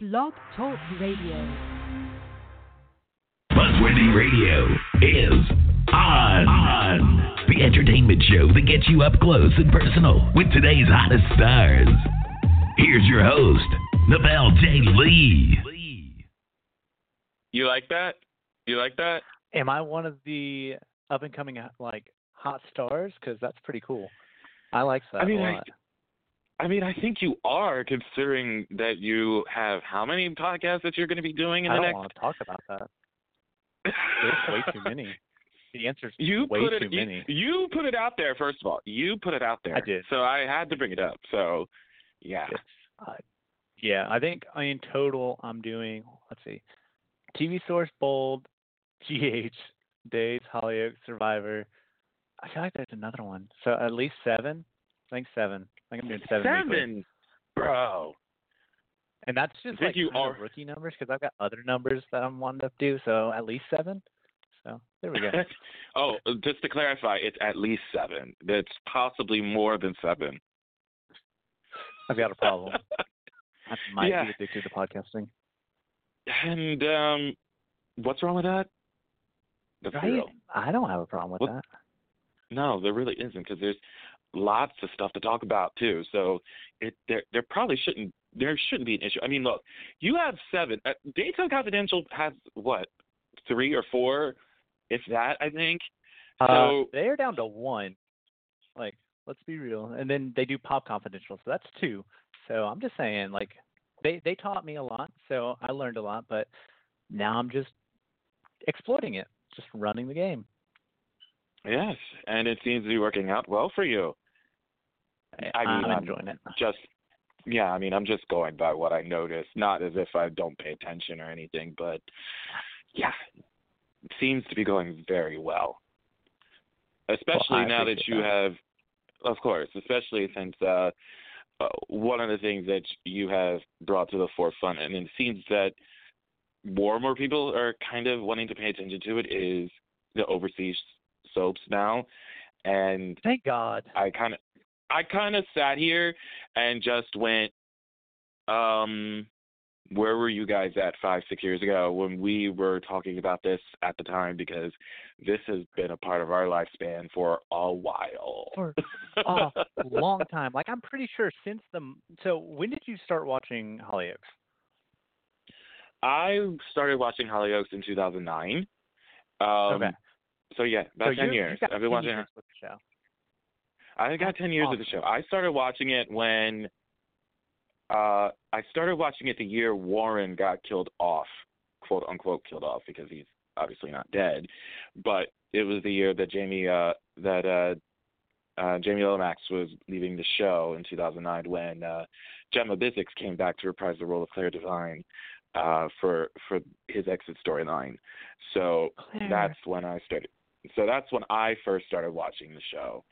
Blog Talk Radio. Buzzworthy Radio is on. on. The entertainment show that gets you up close and personal with today's hottest stars. Here's your host, Nabel J. Lee. You like that? You like that? Am I one of the up and coming like hot stars? Because that's pretty cool. I like that I mean, a I- lot. I mean, I think you are, considering that you have how many podcasts that you're going to be doing in I the next. I don't want to talk about that. There's way too many. The answer's You way put too it. you- many. You, put it out there first of all. You put it out there. I did. So I had to bring it up. So, yeah. Uh, yeah, I think in total I'm doing. Let's see, TV Source, Bold, GH, Days, Hollyoaks, Survivor. I feel like there's another one. So at least seven. I think seven. I think I'm doing seven. weekly. Seven, bro. And that's just think like you are- rookie numbers because I've got other numbers that I'm wanting to do. So at least seven. So there we go. oh, just to clarify, it's at least seven. That's possibly more than seven. I've got a problem. I might Yeah. be addicted to podcasting. And um, what's wrong with that? That's Right? I don't have a problem with What- that. No, there really isn't because there's lots of stuff to talk about too. So it there there probably shouldn't there shouldn't be an issue. I mean, look, you have seven. Uh, Daytime Confidential has what three or four, if that. I think. Uh, So they're down to one. Like, let's be real. And then they do Pop Confidential, so that's two. So I'm just saying, like, they they taught me a lot, so I learned a lot. But now I'm just exploiting it, just running the game. yes, and it seems to be working out well for you. I mean, I'm enjoying it. Just yeah, I mean, I'm just going by what I noticed, not as if I don't pay attention or anything, but yeah, it seems to be going very well. Especially I now that you that. have, of course, especially since uh, uh, one of the things that you have brought to the forefront, and it seems that more and more people are kind of wanting to pay attention to it, is the overseas soaps now, and Thank God. I kind of I kind of sat here and just went um where were you guys at 5 6 years ago when we were talking about this at the time because this has been a part of our lifespan for a while. For a long time. Like I'm pretty sure since the. So when did you start watching Hollyoaks? I started watching Hollyoaks in 2009. Um okay. so yeah, about so 10 you, years. I've been watching years with the show. I got That's 10 years of the show. I started watching it when uh I started watching it the year Warren got killed off, quote unquote killed off because he's obviously not dead, but it was the year that Jamie uh that uh uh, Jamie Lomax was leaving the show in 2009 when uh, Gemma Bissix came back to reprise the role of Claire Devine uh, for for his exit storyline. So Claire. that's when I started. So that's when I first started watching the show,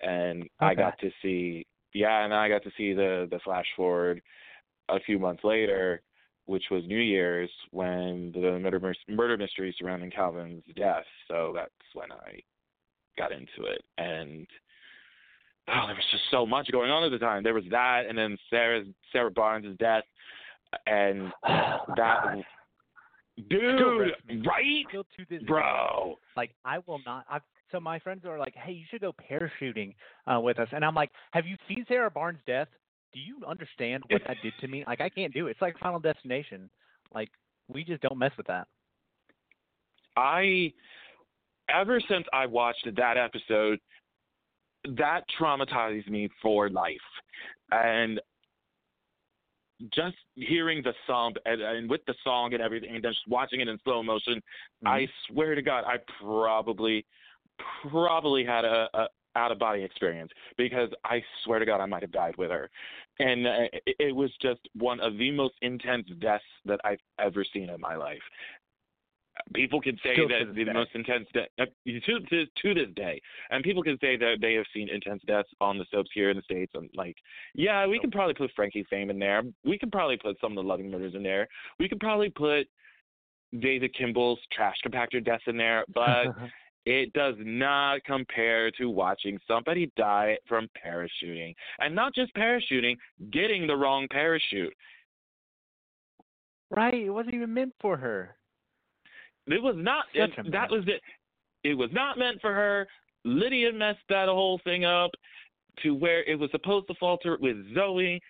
and I got to see yeah, and I got to see the the flash forward a few months later, which was New Year's when the murder murder mystery surrounding Calvin's death. So that's when I got into it, and oh, there was just so much going on at the time. There was that, and then Sarah's Sarah Barnes' death, and Oh that God. dude, Still rips me. right, Still to this day, bro. like I will not. I've, so my friends are like, "Hey, you should go parachuting uh, with us," and I'm like, "Have you seen Sarah Barnes' death? Do you understand what that did to me? Like, I can't do it. It's like Final Destination. Like, we just don't mess with that." I ever since I watched that episode, that traumatized me for life. And just hearing the song and, and with the song and everything, and then just watching it in slow motion, I swear to God, I probably, probably had a, a out of body experience because I swear to God, I might have died with her, and uh, it, it was just one of the most intense deaths that I've ever seen in my life. People can say Still that the day. most intense de- uh, to, to to this day, and people can say that they have seen intense deaths on the soaps here in the states. And like, yeah, we can probably put Frankie Frame in there. We can probably put some of the Loving Murders in there. We could probably put David Kimball's trash compactor deaths in there, but it does not compare to watching somebody die from parachuting. And not just parachuting, getting the wrong parachute. Right. It wasn't even meant for her. It was not. It, that was it. It was not meant for her. Lydia messed that whole thing up to where it was supposed to falter with Zoe.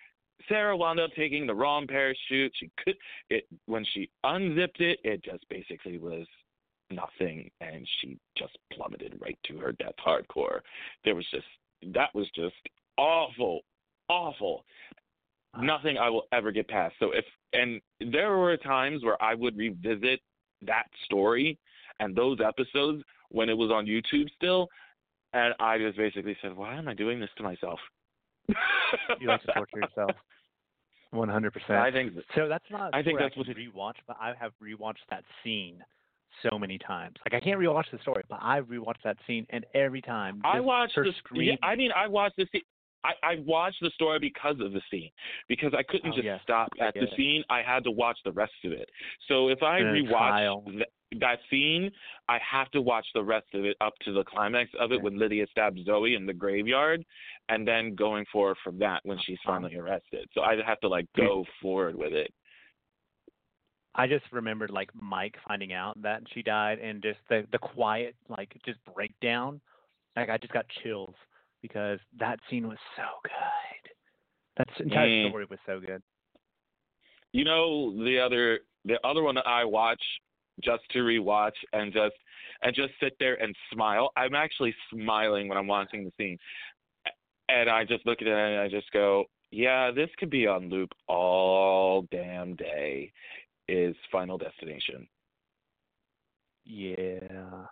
Sarah wound up taking the wrong parachute. She could it when she unzipped it. It just basically was nothing, and she just plummeted right to her death hardcore. There was just that was just awful, awful. Nothing I will ever get past. So if and there were times where I would revisit that story and those episodes when it was on YouTube still, and I just basically said, "Why am I doing this to myself?" You like to torture yourself. One hundred percent. I think So that's not. I think that's what rewatch, but I have rewatched that scene so many times. Like I can't rewatch the story, but I rewatched that scene, and every time I watched the scream. Yeah, I mean, I watched the scene. I, I watched the story because of the scene, because I couldn't Oh, just yes. stop at the it. scene. I had to watch the rest of it. So if I rewatch th- that scene, I have to watch the rest of it up to the climax of it Okay. when Lydia stabs Zoe in the graveyard, and then going forward from that when she's finally arrested. So I have to like go forward with it. I just remembered like Mike finding out that she died, and just the the quiet like just breakdown. Like I just got chills because that scene was so good. That entire Mm. story was so good. You know the other the other one that I watch just to rewatch and just and just sit there and smile. I'm actually smiling when I'm watching the scene, and I just look at it and I just go, "Yeah, this could be on loop all damn day." Is Final Destination? Yeah.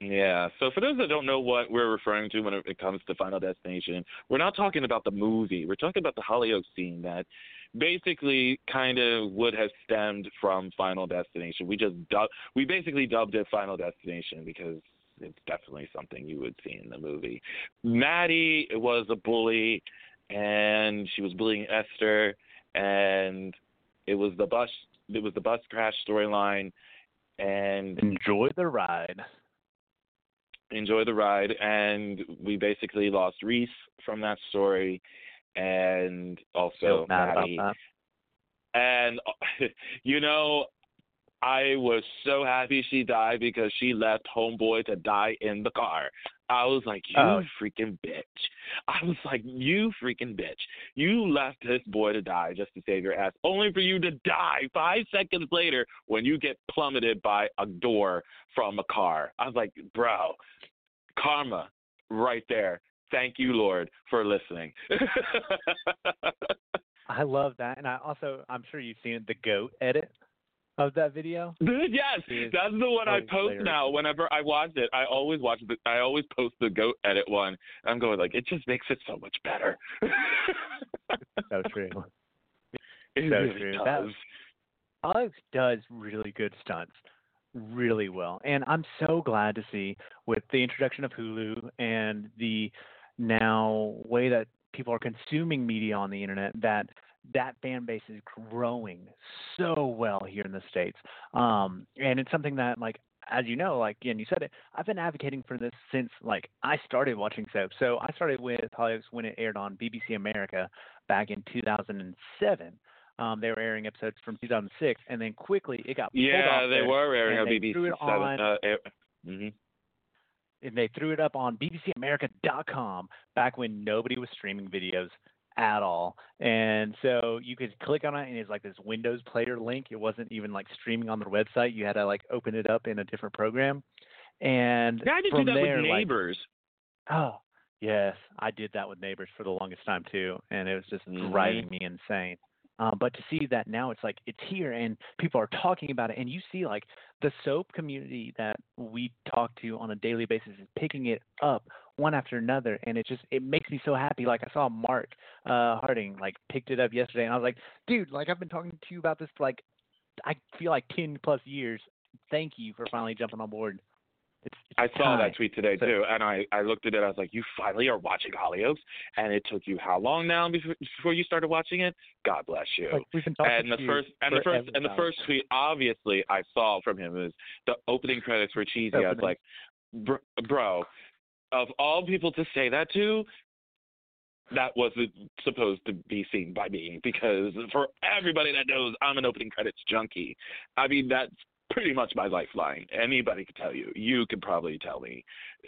Yeah. So for those that don't know what we're referring to when it comes to Final Destination, we're not talking about the movie. We're talking about the Hollyoaks scene that basically kind of would have stemmed from Final Destination. We just dub- we basically dubbed it Final Destination because it's definitely something you would see in the movie. Maddie was a bully, and she was bullying Esther, and it was the bus it was the bus crash storyline, and Enjoy the ride. enjoy the ride and we basically lost Rhys from that story and also So mad about Maddie. And you know, I was so happy she died because she left homeboy to die in the car. I was like, you Oh. freaking bitch. I was like, you freaking bitch. You left this boy to die just to save your ass, only for you to die five seconds later when you get plummeted by a door from a car. I was like, bro, karma right there. Thank you, Lord, for listening. I love that, and I also I'm sure you've seen the goat edit of that video. yes, that's the one I post now. Whenever I watch it, I always watch the. I always post the goat edit one. I'm going like, it just makes it so much better. So true. it So really true. does. That- Alex does really good stunts, really well, and I'm so glad to see with the introduction of Hulu and the now way that people are consuming media on the internet that that fan base is growing so well here in the states, um, and it's something that like as you know, like again, you said it. I've been advocating for this since like I started watching soap. So I started with Hollyoaks when it aired on BBC America back in 2007. Um, they were airing episodes from 2006, and then quickly it got pulled Yeah, they there, were airing on BBC Seven. on- Uh, air, hmm and they threw it up on BBCAmerica.com back when nobody was streaming videos at all. And so you could click on it, and it's like this Windows player link. It wasn't even like streaming on their website. You had to like open it up in a different program. And Yeah, I did do from that there, with like, Neighbors. Oh, yes, I did that with neighbors for the longest time too, and it was just Mhm. driving me insane. Uh, but to see that now it's like it's here and people are talking about it, and you see like the soap community that we talk to on a daily basis is picking it up one after another, and it just it makes me so happy. Like I saw Mark uh, Harding like picked it up yesterday, and I was like, dude, like I've been talking to you about this for like I feel like ten plus years. Thank you for finally jumping on board. It's, it's I saw that tweet today So- too, and I I looked at it. I was like, "You finally are watching Hollyoaks," and it took you how long now before before you started watching it? God bless you. Like we've been talking and the first and the first and the first tweet obviously I saw from him was the opening credits were cheesy. I was like, bro, of all people to say that to, that wasn't supposed to be seen by me because for everybody that knows I'm an opening credits junkie. I mean that's pretty much my lifeline. Anybody could tell you. You could probably tell me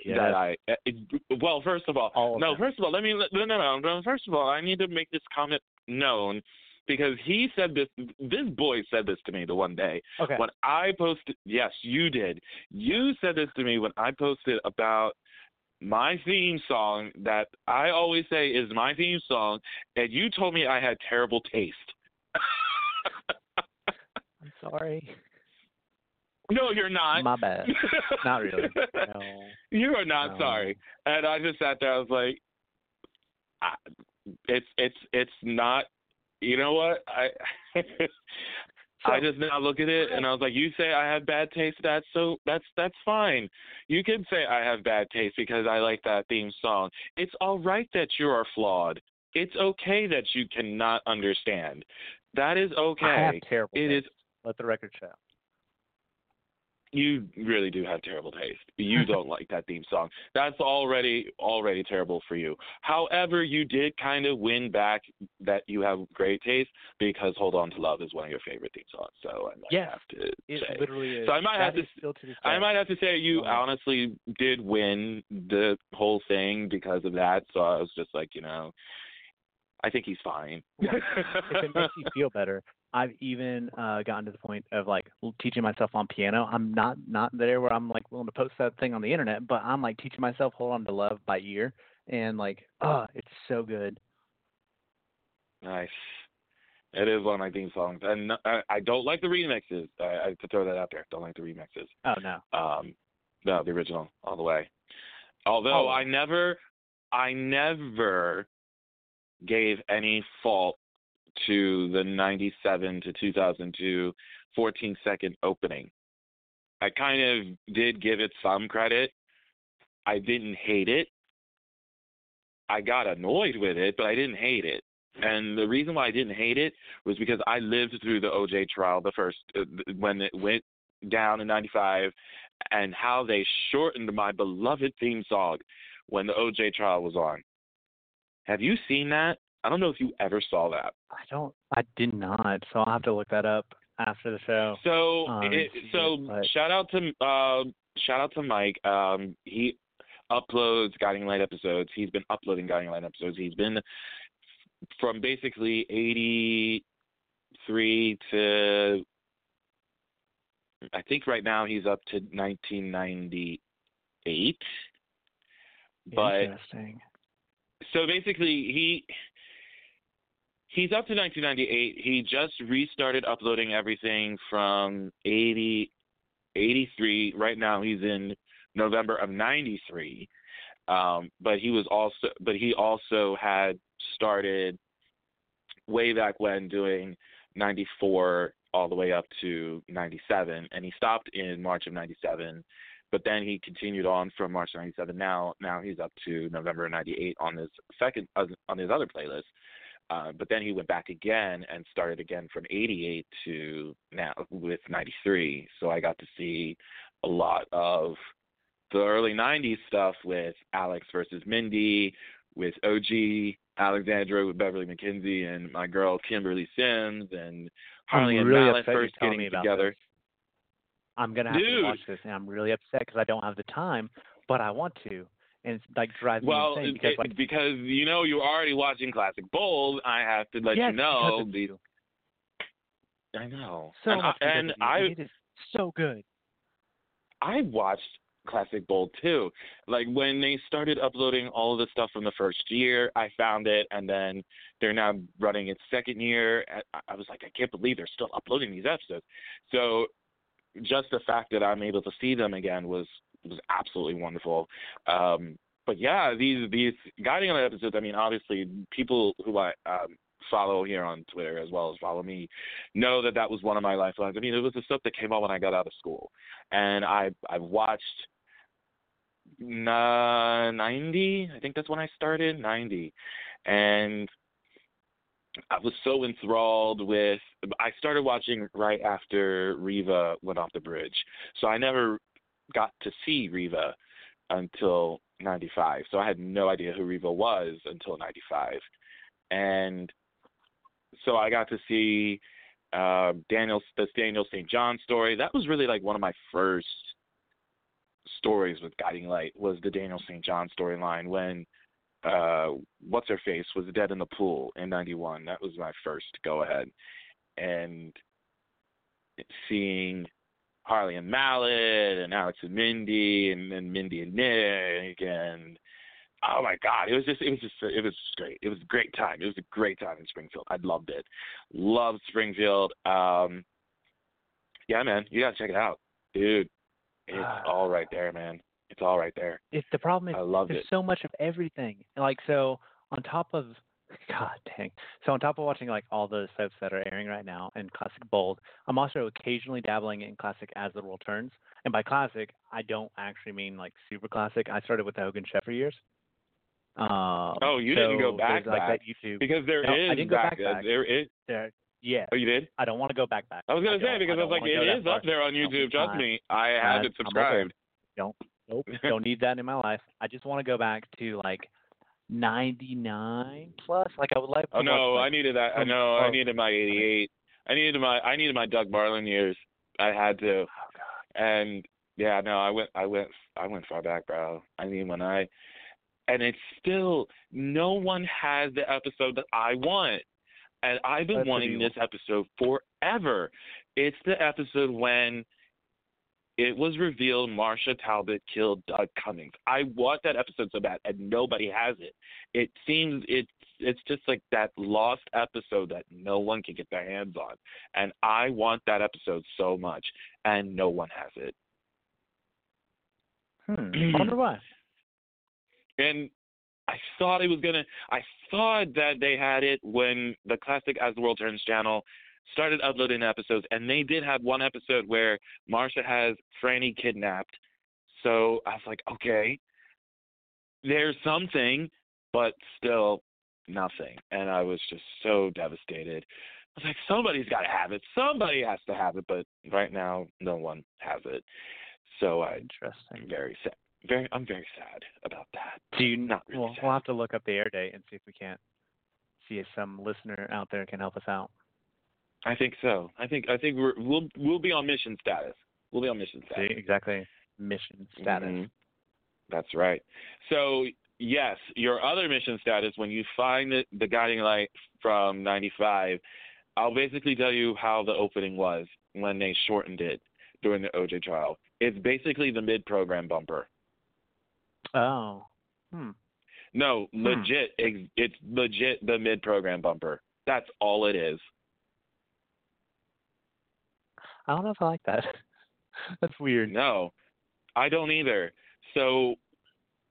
that I. Eh, well, first of all, All of no. them. First of all, let me. No, no, no, no. First of all, I need to make this comment known because he said this. This boy said this to me the one day Okay. when I posted. Yes, you did. You said this to me when I posted about my theme song that I always say is my theme song, and you told me I had terrible taste. I'm sorry. No, you're not. My bad. Not really. No. You are not No. sorry. And I just sat there. I was like, I, it's it's it's not. You know what? I I just now look at it and I was like, you say I have bad taste. That's so that's that's fine. You can say I have bad taste because I like that theme song. It's all right that you are flawed. It's okay that you cannot understand. That is okay. I have terrible It is taste. Let the record show. You really do have terrible taste. You don't like that theme song. That's already already terrible for you. However, you did kind of win back that you have great taste because "Hold On to Love" is one of your favorite theme songs. So I might Yes, have to It say. literally is. So I might That have to still to I might have to say you Wow. honestly did win the whole thing because of that. So I was just like, you know, I think he's fine. if it makes you feel better, I've even uh, gotten to the point of like teaching myself on piano. I'm not not there where I'm like willing to post that thing on the internet, but I'm like teaching myself "Hold On to Love" by ear, and like, oh, it's so good. Nice. It is one of my theme songs, and I, I don't like the remixes. I, I have to throw that out there. Don't like the remixes. Oh no, Um, no, the original all the way. Although Oh. I never, I never gave any fault to the 97 to 2002 14 second opening. I kind of did give it some credit. I didn't hate it. I got annoyed with it, but I didn't hate it. And the reason why I didn't hate it was because I lived through the OJ trial, the first uh, when it went down in '95, and how they shortened my beloved theme song when the OJ trial was on. Have you seen that? I don't know if you ever saw that. I don't. I did not. So I'll have to look that up after the show. So, Um, it, so but- shout out to uh, shout out to Mike. Um, he uploads Guiding Light episodes. He's been uploading Guiding Light episodes. He's been from basically eighty three to I think right now he's up to nineteen ninety eight. But Interesting. so basically he he's up to 1998 he just restarted uploading everything from 80 83 right now he's in november of 93 um but he was also but he also had started way back when doing 94 all the way up to 97 and he stopped in march of 97 but then he continued on from March '97. Now, now he's up to November '98 on his second on his other playlist. Uh, but then he went back again and started again from '88 to now with '93. So I got to see a lot of the early '90s stuff with Alex versus Mindy, with OG Alexandra with Beverlee McKinsey, and my girl Kimberly Simms, and Harley I'm and really Mallet first getting together. this. I'm gonna have Dude. to watch this, and I'm really upset because I don't have the time, but I want to, and it's like drives me Well, insane because it- like because you know you're already watching Classic Bold, I have to let yes, you know. the- I know, so and, much I, and because of you, I it is so good. I watched Classic Bold too. Like when they started uploading all of the stuff from the first year, I found it, and then they're now running its second year. I- I was like, I can't believe they're still uploading these episodes. So just the fact that I'm able to see them again was was absolutely wonderful. Um, but yeah, these these guiding on episodes. I mean, obviously, people who I um, follow here on Twitter as well as follow me know that that was one of my lifelines. I mean, it was the stuff that came on when I got out of school, and I I've watched na- 90. I think that's when I started 90, and I was so enthralled with. I started watching right after Reva went off the bridge, so I never got to see Reva until 95. So I had no idea who Reva was until 95. And so I got to see uh, Daniel, this Daniel St. John story. That was really like one of my first stories with Guiding Light was the Daniel St. John storyline when uh what's her face was dead in the pool in 91 that was my first go ahead and seeing Harley and Mallet and Alex and Mindy and then Mindy and Nick and oh my god, it was just it was just it was just great. It was a great time. It was a great time in Springfield. I loved it. Loved Springfield. Um yeah, man, you gotta check it out. Dude, it's all right there, man. It's all right there. It's the problem is I loved there's it. so much of everything. Like so on top of God dang. So on top of watching like all the soaps that are airing right now in classic bold, I'm also occasionally dabbling in classic as the world turns. And by classic, I don't actually mean like super classic. I started with the Hogan Sheffer years. Um, Oh, you didn't go back like back. YouTube. Because there is No, I didn't go back, back. there is There, yeah, Oh you did? I don't want to go back back. I was gonna say because I, don't was like, it is up there on YouTube. Trust me, I have it subscribed. Don't. Nope, don't need that in my life. I just want to go back to like 99 plus. Like I would like. Oh to no, watch, I needed that. Oh, I some- know, I oh, needed my '88. I needed my I needed my Doug Marlin years. I had to, Oh god. and yeah, no, I went, I went, I went far back, bro. I mean, when I, and it's still no one has the episode that I want, and I've been That's wanting this episode forever. It's the episode when it was revealed Marsha Talbot killed Doug Cummings. I want that episode so bad, and nobody has it. It seems it's it's just like that lost episode that no one can get their hands on, and I want that episode so much, and no one has it. Hmm. I wonder why. And I thought it was gonna. I thought that they had it when the classic As the World Turns channel started uploading episodes, and they did have one episode where Marsha has Franny kidnapped. So I was like, okay, there's something, but still nothing. And I was just so devastated. I was like, somebody's got to have it. Somebody has to have it, but right now, no one has it. So I, I'm very sad. Very, I'm very sad about that. Do you? Not really well, sad. we'll have to look up the air date and see if we can't see if some listener out there can help us out. I think so. I think I think we're we'll we'll be on mission status. We'll be on mission See status. exactly mission status. Mhm. That's right. So yes, your other mission status when you find the, the guiding light from '95, I'll basically tell you how the opening was when they shortened it during the OJ trial. It's basically the mid-program bumper. Oh. Hmm. No, Hmm. legit. ex- It's legit the mid-program bumper. That's all it is. I don't know if I like that. That's weird. No, I don't either. So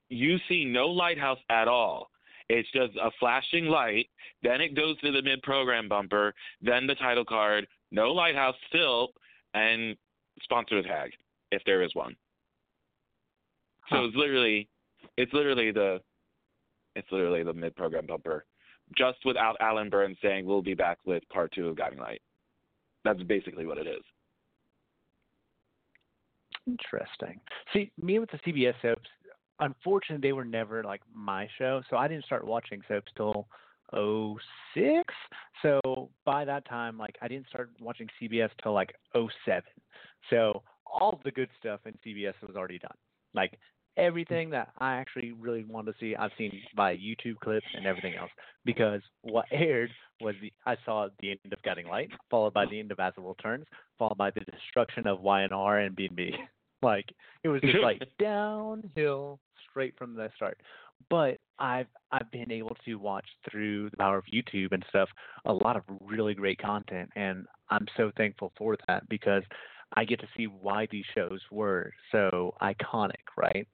you see no lighthouse at all. It's just a flashing light. Then it goes to the mid program bumper. Then the title card. No lighthouse still, and sponsor tag if there is one. So it's literally, it's literally the, it's literally the mid program bumper, just without Alan Burns saying we'll be back with part two of Guiding Light. That's basically what it is. Interesting. See, me with the CBS soaps, unfortunately, they were never like my show, so I didn't start watching soaps till '06. So by that time, like I didn't start watching CBS till like '07. So all the good stuff in CBS was already done. Like everything that I actually really wanted to see, I've seen by YouTube clips and everything else. Because what aired was the I saw the end of Guiding Light, followed by the end of As the World Turns, followed by the destruction of YNR and B&B. Like it was just like downhill straight from the start. But I've I've been able to watch through the power of YouTube and stuff a lot of really great content, and I'm so thankful for that because I get to see why these shows were so iconic, right?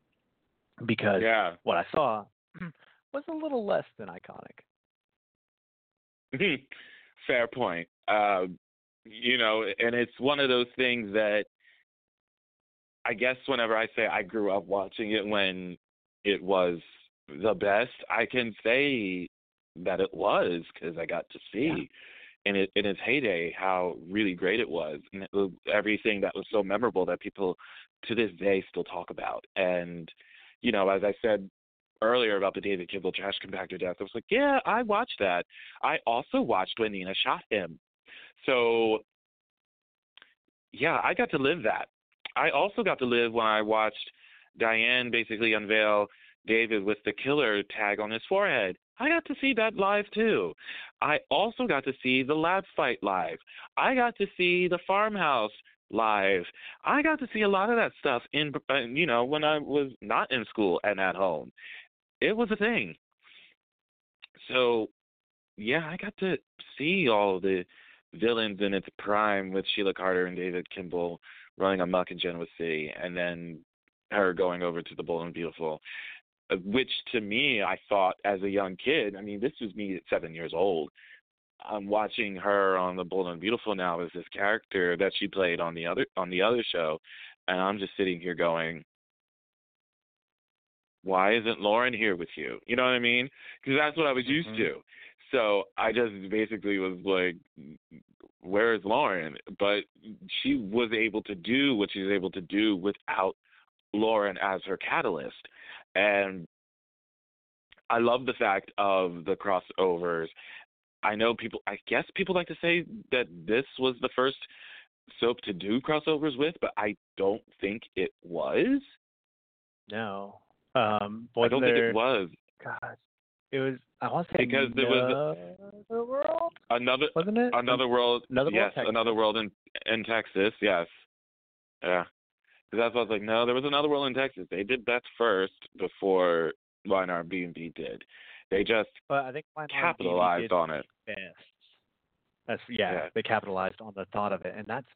Because Yeah. what I saw was a little less than iconic. Fair point. Uh, you know, and it's one of those things that I guess whenever I say I grew up watching it when it was the best, I can say that it was because I got to see Yeah. in it in its heyday how really great it was and it was everything that was so memorable that people to this day still talk about and you know, as I said earlier about the David Kimball trash compactor death, I was like, yeah, I watched that. I also watched when Nina shot him. So, yeah, I got to live that. I also got to live when I watched Diane basically unveil David with the killer tag on his forehead. I got to see that live too. I also got to see the lab fight live. I got to see the farmhouse live. I got to see a lot of that stuff in uh, you know when I was not in school and at home. It was a thing. So, yeah, I got to see all the villains in its prime with Sheila Carter and David Kimball running on amok in Genoa City, and then her going over to the Bold and Beautiful, uh, which to me I thought as a young kid. I mean, this was me at seven years old. I'm watching her on the Bold and Beautiful now as this character that she played on the other on the other show, and I'm just sitting here going, "Why isn't Lauren here with you?" You know what I mean? Because that's what I was used Mhm. to. So I just basically was like, "Where is Lauren?" But she was able to do what she was able to do without Lauren as her catalyst, and I love the fact of the crossovers I know people. I guess people like to say that this was the first soap to do crossovers with, but I don't think it was. No. Um, I don't there, think it was God, it was. I want to say Because there was Another World, another wasn't it? another world. Another World, yes, Texas. another world in in Texas. Yes, yeah. Because that's what I was like. No, there was another world in Texas. They did that first before YNR B and B did. They just But I think YNR capitalized on it. best. That's yeah, Yeah. they capitalized on the thought of it, and that's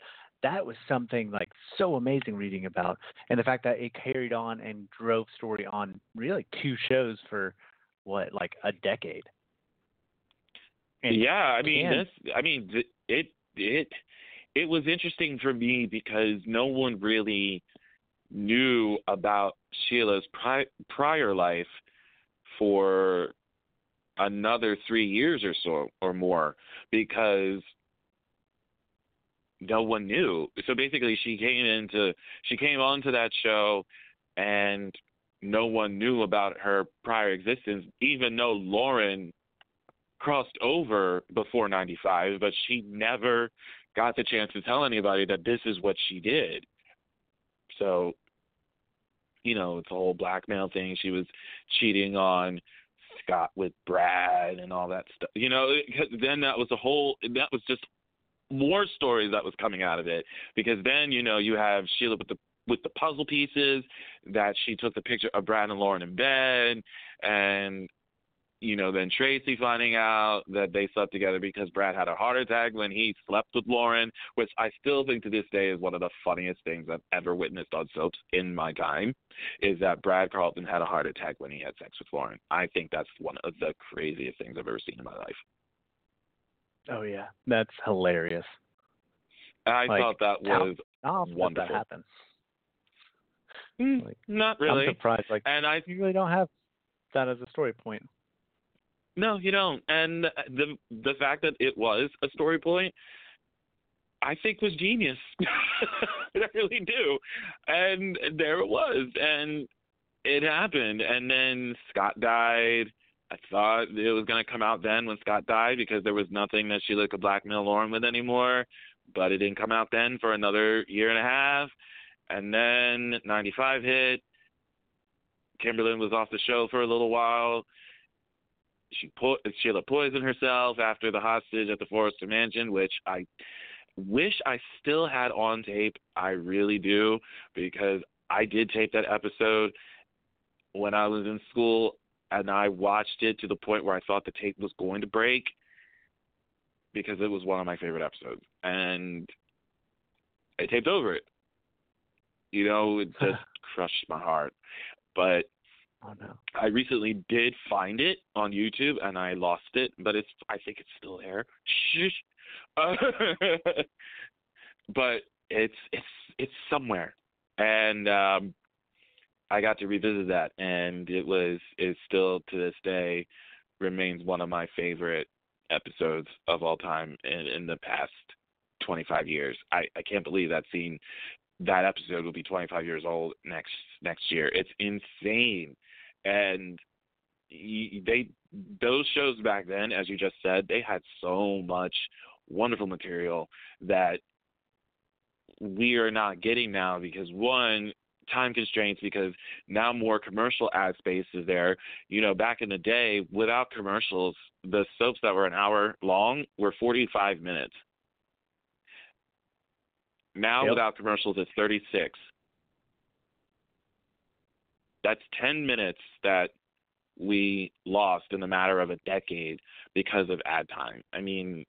that was something like so amazing reading about, and the fact that it carried on and drove story on really two shows for what like a decade. And yeah, I mean can- this. I mean th- it. It. It was interesting for me because no one really knew about Sheila's pri- prior life for another three years or so or more because no one knew. So basically, she came into she came onto that show, and no one knew about her prior existence, even though Lauren crossed over before 95, but she never got the chance to tell anybody that this is what she did. So, you know, it's a whole blackmail thing. She was cheating on Scott with Brad and all that stuff. You know, then that was a whole, that was just more stories that was coming out of it because then, you know, you have Sheila with the with the puzzle pieces that she took the picture of Brad and Lauren in bed and you know, then Tracy finding out that they slept together because Brad had a heart attack when he slept with Lauren, which I still think to this day is one of the funniest things I've ever witnessed on soaps in my time, is that Brad Carlton had a heart attack when he had sex with Lauren. I think that's one of the craziest things I've ever seen in my life. oh yeah, that's hilarious. I Like, thought that was How Wonderful. that happen? Mm, Like, not really. I'm surprised. Like And I you really don't have that as a story point. No, you don't. And the the fact that it was a story point, I think was genius. I really do. And there it was, and it happened. And then Scott died. I thought it was going to come out then when Scott died because there was nothing that Sheila could blackmail Lauren with anymore. But it didn't come out then for another year and a half. And then 95 hit. Kimberlin was off the show for a little while she put Sheila poisoned herself after the hostage at the Forrester Mansion, which I wish I still had on tape. I really do because I did tape that episode when I was in school and I watched it to the point where I thought the tape was going to break because it was one of my favorite episodes and I taped over it. You know, it just crushed my heart. But Oh no. I recently did find it on YouTube and I lost it, but it's I think it's still there. Shh. Uh, but it's it's it's somewhere, and um, I got to revisit that, and it was is still to this day remains one of my favorite episodes of all time in, in the past 25 years. I I can't believe that scene that episode will be 25 years old next next year. It's insane, and they those shows back then, as you just said, they had so much wonderful material that we are not getting now because one time constraints because now more commercial ad space is there. You know, back in the day, without commercials, the soaps that were an hour long were 45 minutes. Now, Yep. without commercials, it's 36. That's 10 minutes that we lost in the matter of a decade because of ad time. I mean,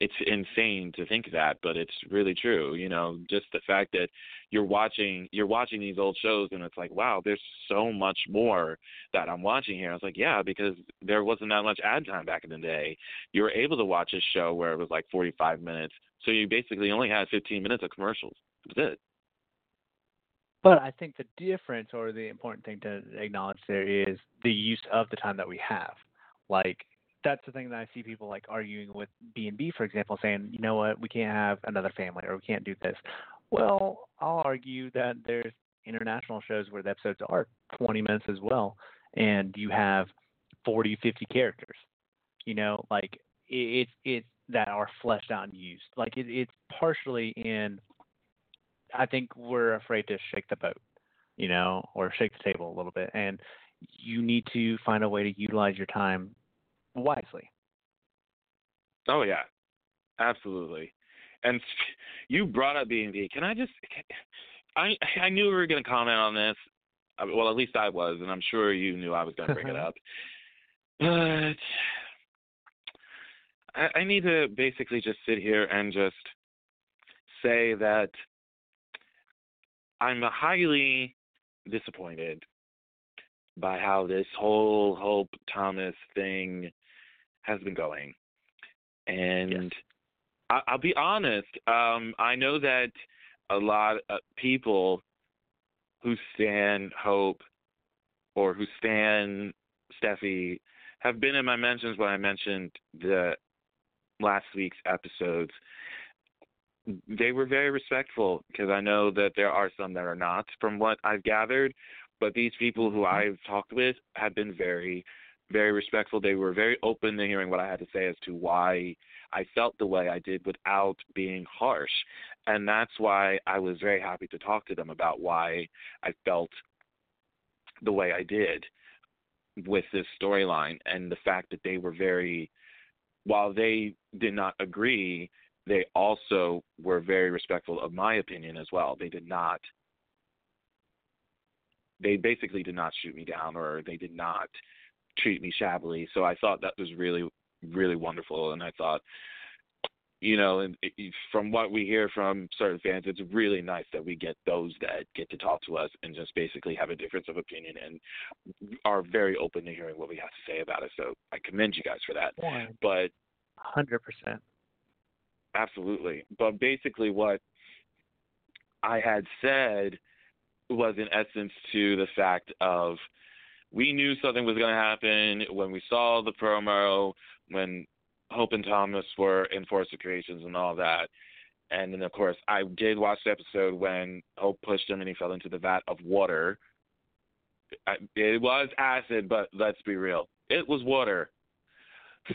it's insane to think that, but it's really true. You know, just the fact that you're watching you're watching these old shows and it's like, wow, there's so much more that I'm watching here. I was like, yeah, because there wasn't that much ad time back in the day. You were able to watch a show where it was like 45 minutes, so you basically only had 15 minutes of commercials. That's it. But I think the difference or the important thing to acknowledge there is the use of the time that we have. Like that's the thing that I see people like arguing with B and B, for example, saying, you know what, we can't have another family or we can't do this. Well, I'll argue that there's international shows where the episodes are 20 minutes as well, and you have 40, 50 characters. You know, like it, it's it's that are fleshed out and used. Like it, it's partially in I think we're afraid to shake the boat, you know, or shake the table a little bit. And you need to find a way to utilize your time wisely. Oh yeah, absolutely. And you brought up B and. Can I just? I I knew we were going to comment on this. Well, at least I was, and I'm sure you knew I was going to bring it up. But I, I need to basically just sit here and just say that I'm highly disappointed by how this whole Hope Thomas thing has been going. And I, I'll be honest, um, I know that a lot of people who stand Hope or who stand Steffy have been in my mentions when I mentioned the last week's episodes. They were very respectful because I know that there are some that are not, from what I've gathered. But these people who mm-hmm. I've talked with have been very, very respectful. They were very open to hearing what I had to say as to why I felt the way I did without being harsh. And that's why I was very happy to talk to them about why I felt the way I did with this storyline and the fact that they were very while they did not agree, they also were very respectful of my opinion as well. They did not they basically did not shoot me down or they did not treat me shabbily. So I thought that was really really wonderful and I thought you know, and it, from what we hear from certain fans, it's really nice that we get those that get to talk to us and just basically have a difference of opinion and are very open to hearing what we have to say about it. So I commend you guys for that. One But hundred percent. Absolutely. But basically, what I had said was, in essence, to the fact of we knew something was going to happen when we saw the promo, when Hope and Thomas were in Forrester Creations and all that. And then, of course, I did watch the episode when Hope pushed him and he fell into the vat of water. It was acid, but let's be real. It was water.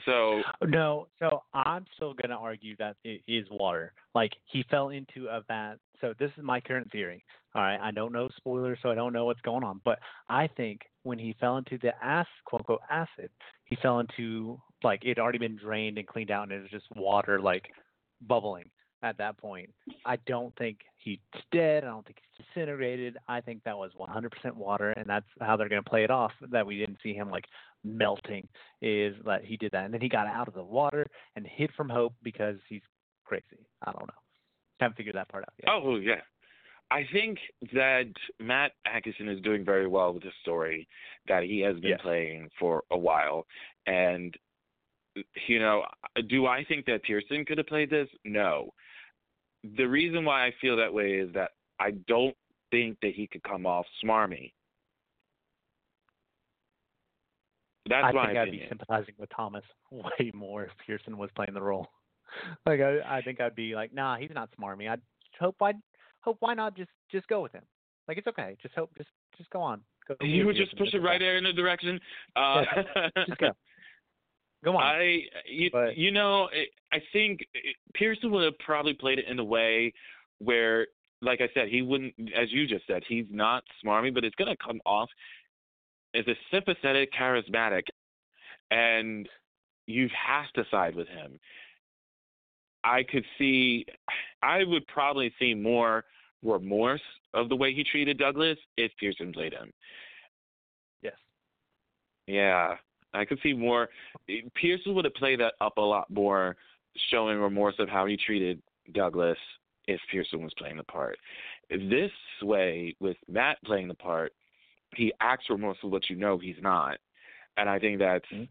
So No, so I'm still to argue that it is water. Like he fell into a vat. So this is my current theory. All right, I don't know spoilers, so I don't know what's going on. But I think when he fell into the ass, quote unquote, acid, he fell into like it had already been drained and cleaned out, and it was just water like bubbling at that point. I don't think he's dead. I don't think he's disintegrated. I think that was 100% water, and that's how they're going to play it off. That we didn't see him like melting is that he did that, and then he got out of the water and hid from Hope because he's crazy. I don't know. Haven't figured that part out yet. Oh yeah, I think that Matt Atkinson is doing very well with the story that he has been Yes. playing for a while, and you know, do I think that Pierson could have played this? No. The reason why I feel that way is that I don't think that he could come off smarmy. That's why I think I'd be sympathizing with Thomas way more if Pierson was playing the role. Like I, I think I'd be like, nah, he's not smarmy. I'd hope I'd Hope, why not just just go with him? Like it's okay. Just hope. Just just go on. Go, You would just push it right there in the direction. Uh, Just go. Go on. I, you, But- you know, I think it, Pierson would have probably played it in a way where, like I said, he wouldn't, as you just said, he's not smarmy, but it's going to come off as a sympathetic, charismatic, and you have to side with him. I could see, I would probably see more remorse of the way he treated Douglas if Pearson played him. yes. Yeah, I could see more. Pierson would have played that up a lot more, showing remorse of how he treated Douglas if Pierson was playing the part. This way, with Matt playing the part, he acts remorseful, but you know he's not. And I think that's Mhm.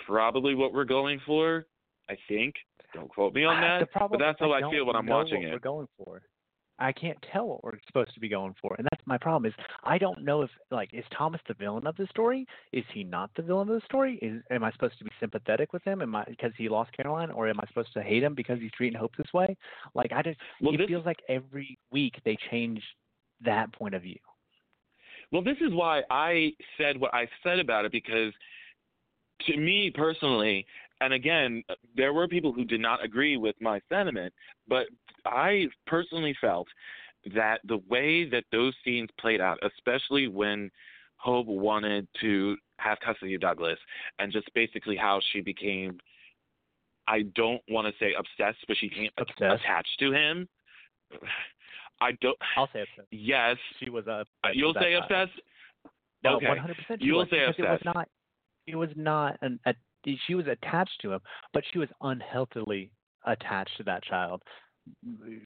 probably what we're going for. I think. Don't quote me on that. but that's how I, don't feel when I'm watching what it. We're going for. I can't tell what we're supposed to be going for, and that's my problem. Is I don't know if like is Thomas the villain of the story? Is he not the villain of the story? Is am I supposed to be sympathetic with him? Am I because he lost Caroline, or am I supposed to hate him because he's treating Hope this way? Like I just Well, it this- feels like every week they change that point of view. Well, this is why I said what I said about it because to me personally, and again, there were people who did not agree with my sentiment, but I personally felt that the way that those scenes played out, especially when Hope wanted to have custody of Douglas, and just basically how she became, I don't want to say obsessed, but she became Obsessed. attached to him. I don't. I'll say obsessed. Yes, She was a. Uh, you'll say obsessed. No, one hundred percent. You'll say because it was not. It was not an. A, she was attached to him, but she was unhealthily attached to that child.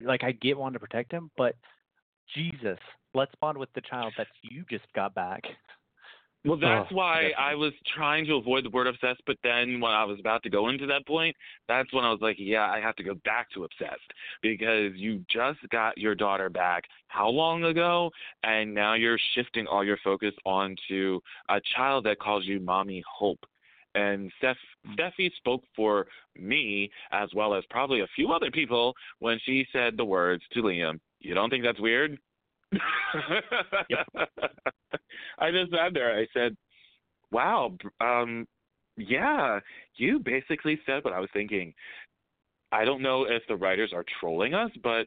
Like I get wanting to protect him, but Jesus, let's bond with the child that you just got back. Well, that's Oh, why definitely. I was trying to avoid the word obsessed, but then when I was about to go into that point, that's when I was like, yeah, I have to go back to obsessed because you just got your daughter back how long ago? And now you're shifting all your focus onto a child that calls you Mommy Hope. And Steph, Steffy spoke for me as well as probably a few other people when she said the words to Liam. You don't think that's weird? I just sat there. I said, "Wow, um, yeah, you basically said what I was thinking." I don't know if the writers are trolling us, but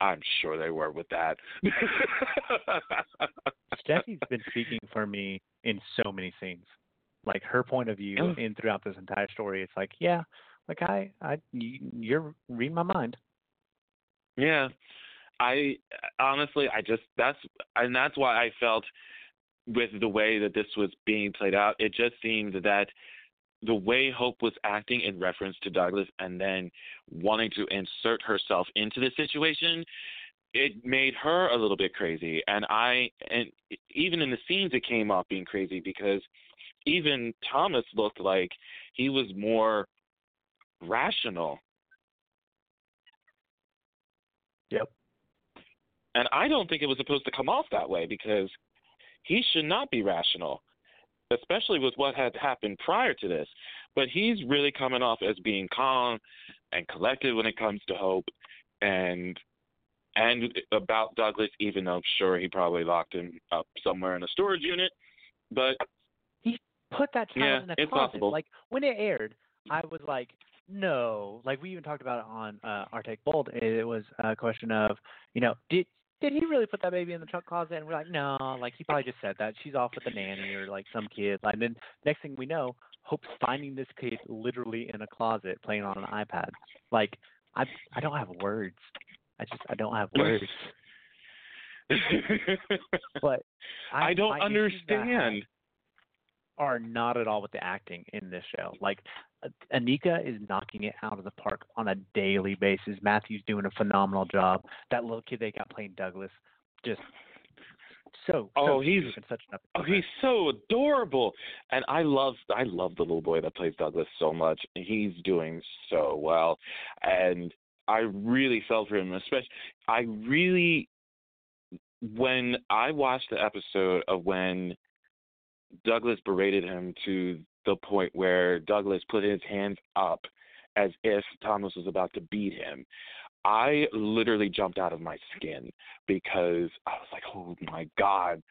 I'm sure they were with that. Steffy's been speaking for me in so many scenes. Like her point of view in throughout this entire story, it's like, yeah, like I, I, you, you're reading my mind. Yeah. I honestly I just that's and that's why I felt with the way that this was being played out, it just seemed that the way Hope was acting in reference to Douglas and then wanting to insert herself into the situation, it made her a little bit crazy. And I and even in the scenes it came off being crazy because even Thomas looked like he was more rational Yep. And I don't think it was supposed to come off that way because he should not be rational, especially with what had happened prior to this. But he's really coming off as being calm and collected when it comes to Hope and and about Douglas, even though I'm sure he probably locked him up somewhere in a storage unit. But Put that child Yeah, in a it's closet. possible. Like when it aired, I was like, no. Like we even talked about it on uh, our take bold. It was a question of, you know, did did he really put that baby in the truck closet? And we're like, no. Like he probably just said that. She's off with the nanny or like some kid. And then next thing we know, Hope's finding this kid literally in a closet playing on an iPad. Like I I don't have words. I just I don't have words. But I don't that I understand. Are not at all with the acting in this show. Like uh, Annika is knocking it out of the park on a daily basis. Matthew's doing a phenomenal job. That little kid they got playing Douglas, just so. Oh, so he's- such an Oh, he's so adorable, and I love I love the little boy that plays Douglas so much. He's doing so well, and I really felt for him. Especially, I really when I watched the episode of when Douglas berated him to the point where Douglas put his hands up as if Thomas was about to beat him. I literally jumped out of my skin because I was like, oh my God.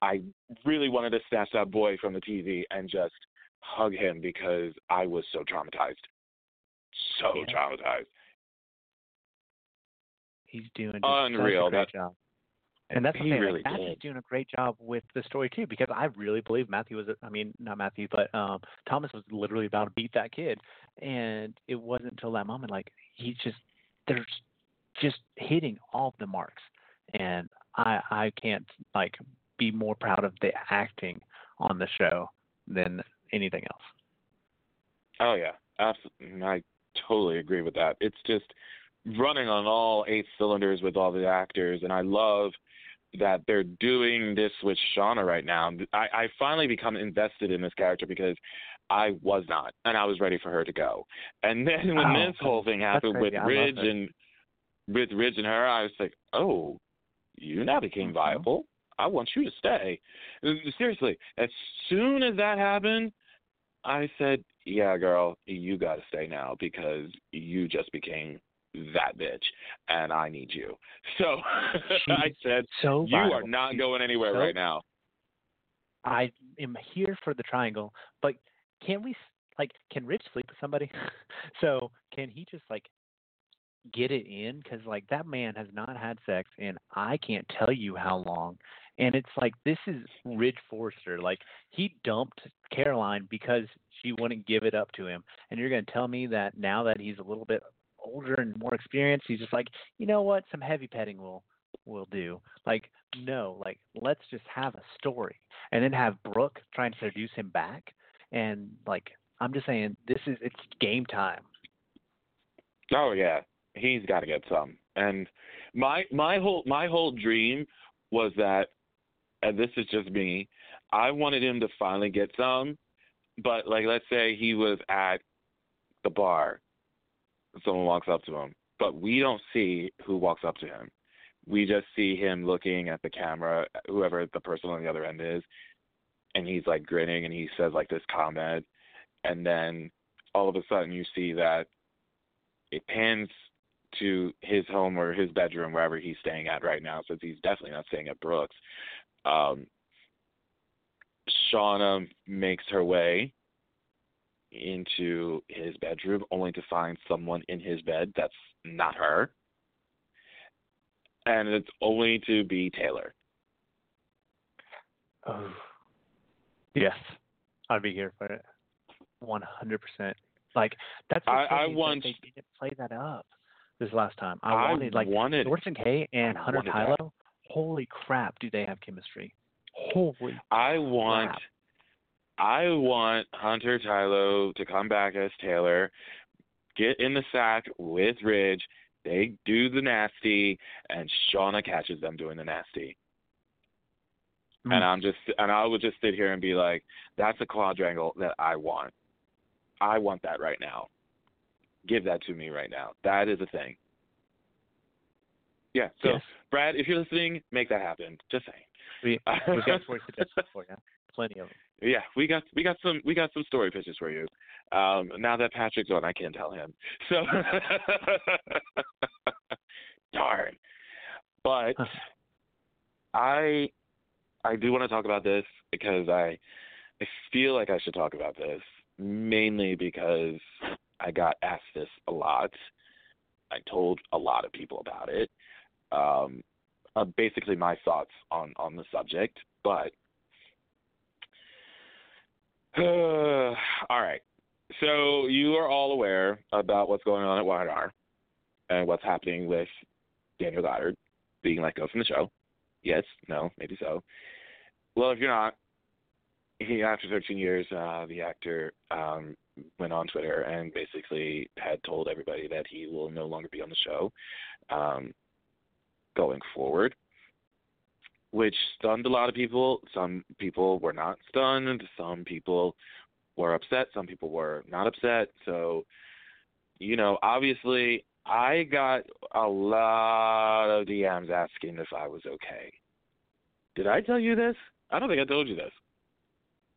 I really wanted to snatch that boy from the TV and just hug him because I was so traumatized. So Yeah. traumatized. He's doing Unreal. Such a great That- job. And that's the He thing. really like, Matthew's doing a great job with the story too, because I really believe Matthew was. I mean, not Matthew, but um, Thomas was literally about to beat that kid, and it wasn't until that moment, like he just, there's just hitting all the marks, and I I can't like be more proud of the acting on the show than anything else. Oh yeah, absolutely. I totally agree with that. It's just running on all eight cylinders with all the actors, and I love that they're doing this with Shauna right now. I, I finally become invested in this character because I was not, and I was ready for her to go. And then when Oh, this whole thing happened with crazy. I love Ridge and with Ridge and her, I was like, oh, you now became viable. I want you to stay. Seriously, as soon as that happened, I said, "Yeah, girl, you got to stay now because you just became that bitch, and I need you." So I said, So "You are not going anywhere so right now." I am here for the triangle, but can we like can Ridge sleep with somebody? so can he just like get it in? Because like that man has not had sex and I can't tell you how long, and it's like this is Ridge Forrester. Like he dumped Caroline because she wouldn't give it up to him, and you're gonna tell me that now that he's a little bit older and more experienced, he's just like you know what, some heavy petting will will do. Like no, like let's just have a story and then have Brooke trying to seduce him back. And like I'm just saying, this is it's game time. Oh yeah, he's got to get some. And my my whole my whole dream was that, and this is just me, I wanted him to finally get some, but like let's say he was at the bar, someone walks up to him, but we don't see who walks up to him. We just see him looking at the camera, whoever the person on the other end is, and he's like grinning and he says like this comment, and then all of a sudden you see that it pans to his home or his bedroom, wherever he's staying at right now, since he's definitely not staying at Brooke's. Um, Shauna makes her way into his bedroom, only to find someone in his bed that's not her. And it's only to be Taylor. Oh, yes, I'd be here for it. One hundred percent. Like that's I- I crazy is that want- they didn't play that up this last time. I, I wanted like wanted- Thorsten Kaye and Hunter. Tylo. Holy crap, do they have chemistry? Holy I want crap. I want Hunter Tylo to come back as Taylor, get in the sack with Ridge. They do the nasty, and Shauna catches them doing the nasty. Mm. And I'm just, and I would just sit here and be like, "That's a quadrangle that I want. I want that right now. Give that to me right now. That is a thing." Yeah. So, Yes. Brad, if you're listening, make that happen. Just saying. We got suggestions for you. Plenty of them. Yeah, we got we got some we got some story pitches for you. Um, now that Patrick's on, I can't tell him. So darn. But I I do want to talk about this because I I feel like I should talk about this mainly because I got asked this a lot. I told a lot of people about it. Um, uh, basically my thoughts on on the subject, but all right. So you are all aware about what's going on at YNR and what's happening with Daniel Goddard being let go from the show. Yes, no, maybe so. Well, if you're not, he after 13 years, uh, the actor um, went on Twitter and basically had told everybody that he will no longer be on the show um, going forward which stunned a lot of people. Some people were not stunned. Some people were upset. Some people were not upset. So, you know, obviously, I got a lot of DMs asking if I was okay. Did I tell you this? I don't think I told you this.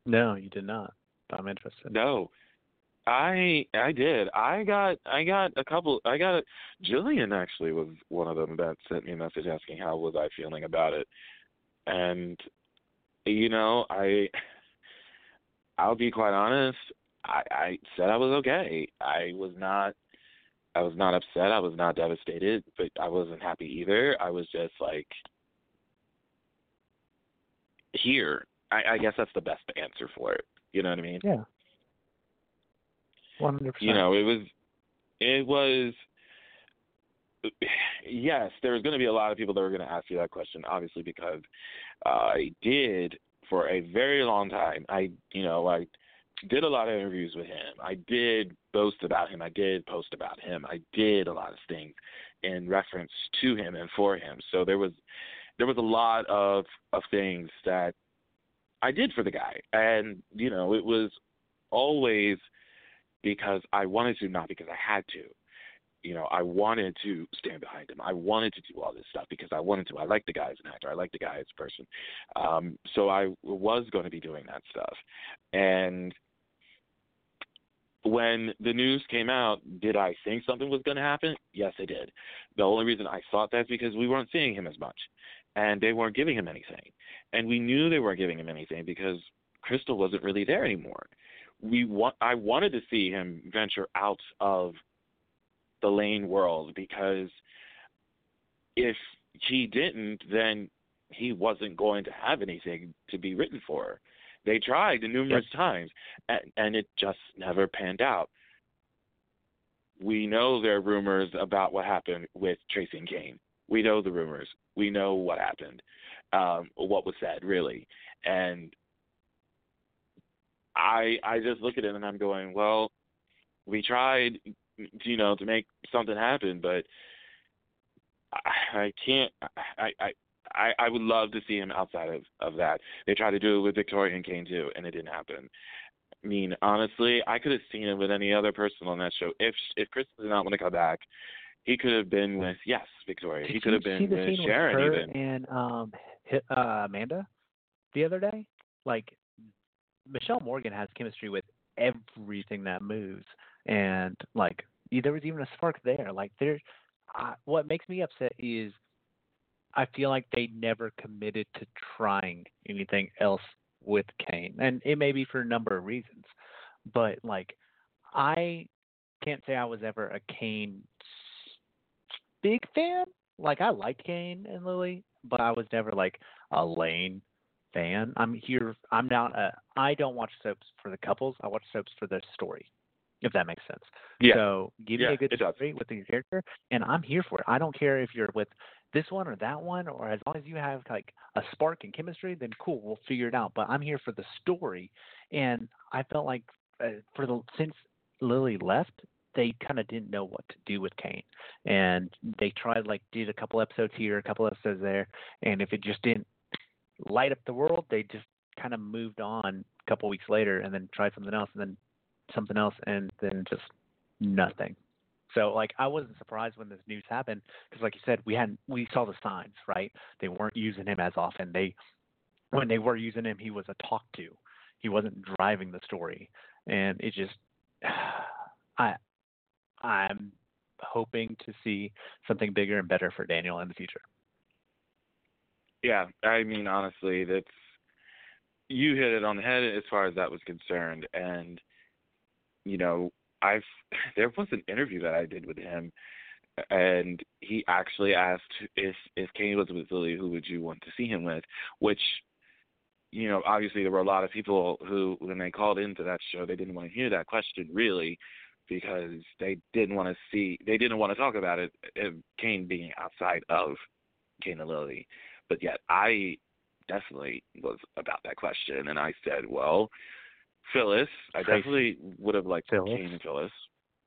No, you did not. I'm interested. No. I I did. I got I got a couple. I got a, Jillian actually was one of them that sent me a message asking how was I feeling about it, and you know I I'll be quite honest. I I said I was okay. I was not. I was not upset. I was not devastated, but I wasn't happy either. I was just like here. I, I guess that's the best answer for it. You know what I mean? Yeah. One hundred percent. You know, it was it was yes, there's going to be a lot of people that are going to ask you that question, obviously, because I did for a very long time. I, you know, I did a lot of interviews with him. I did boast about him. I did post about him. I did a lot of things in reference to him and for him. So there was there was a lot of of things that I did for the guy, and you know, it was always because I wanted to, not because I had to. You know, I wanted to stand behind him. I wanted to do all this stuff because I wanted to. I like the guy as an actor. I like the guy as a person. Um, so I was going to be doing that stuff. And when the news came out, did I think something was going to happen? Yes, I did. The only reason I thought that is because we weren't seeing him as much, and they weren't giving him anything, and we knew they weren't giving him anything because Christel wasn't really there anymore we want I wanted to see him venture out of the lane world because if he didn't then he wasn't going to have anything to be written for. They tried numerous yep. times and, and it just never panned out. We know there are rumors about what happened with Tracy and Kane. We know the rumors. We know what happened, um, what was said, really. And I I just look at it and I'm going, well, we tried, you know, to make something happen, but I, I can't. I I. I, I would love to see him outside of, of that. They tried to do it with Victoria and Kane too, and it didn't happen. I mean, honestly, I could have seen him with any other person on that show. If if Chris did not want to come back, he could have been with yes, Victoria. Did he could have been with Sharon with even. And um, uh, Amanda, the other day, like Mishael Morgan has chemistry with everything that moves, and like there was even a spark there. Like there, what makes me upset is I feel like they never committed to trying anything else with Kane, and it may be for a number of reasons, but like I can't say I was ever a Kane big fan. Like I liked Kane and Lily, but I was never like a Lane fan. I'm here. I'm not. A, I don't watch soaps for the couples. I watch soaps for the story, if that makes sense. Yeah. So give yeah, me a good story does. with your character, and I'm here for it. I don't care if you're with this one or that one, or as long as you have like a spark and chemistry, then cool, we'll figure it out. But I'm here for the story, and I felt like uh, for the since Lily left, they kind of didn't know what to do with Kane, and they tried like did a couple episodes here, a couple episodes there, and if it just didn't light up the world. They just kind of moved on a couple weeks later and then tried something else and then something else and then just nothing. So like I wasn't surprised when this news happened because like you said we hadn't we saw the signs right. They weren't using him as often. They when they were using him he was a talk to. He wasn't driving the story and it just I I'm hoping to see something bigger and better for Daniel in the future. Yeah, I mean honestly, that's you hit it on the head as far as that was concerned, and you know, I've there was an interview that I did with him, and he actually asked if if Kane was with Lily, who would you want to see him with? Which, you know, obviously there were a lot of people who, when they called into that show, they didn't want to hear that question really, because they didn't want to see, they didn't want to talk about it, uh, Kane being outside of Kane and Lily. But yet I definitely was about that question, and I said, well, Phyllis, I definitely would have liked Phyllis. Kane and Phyllis.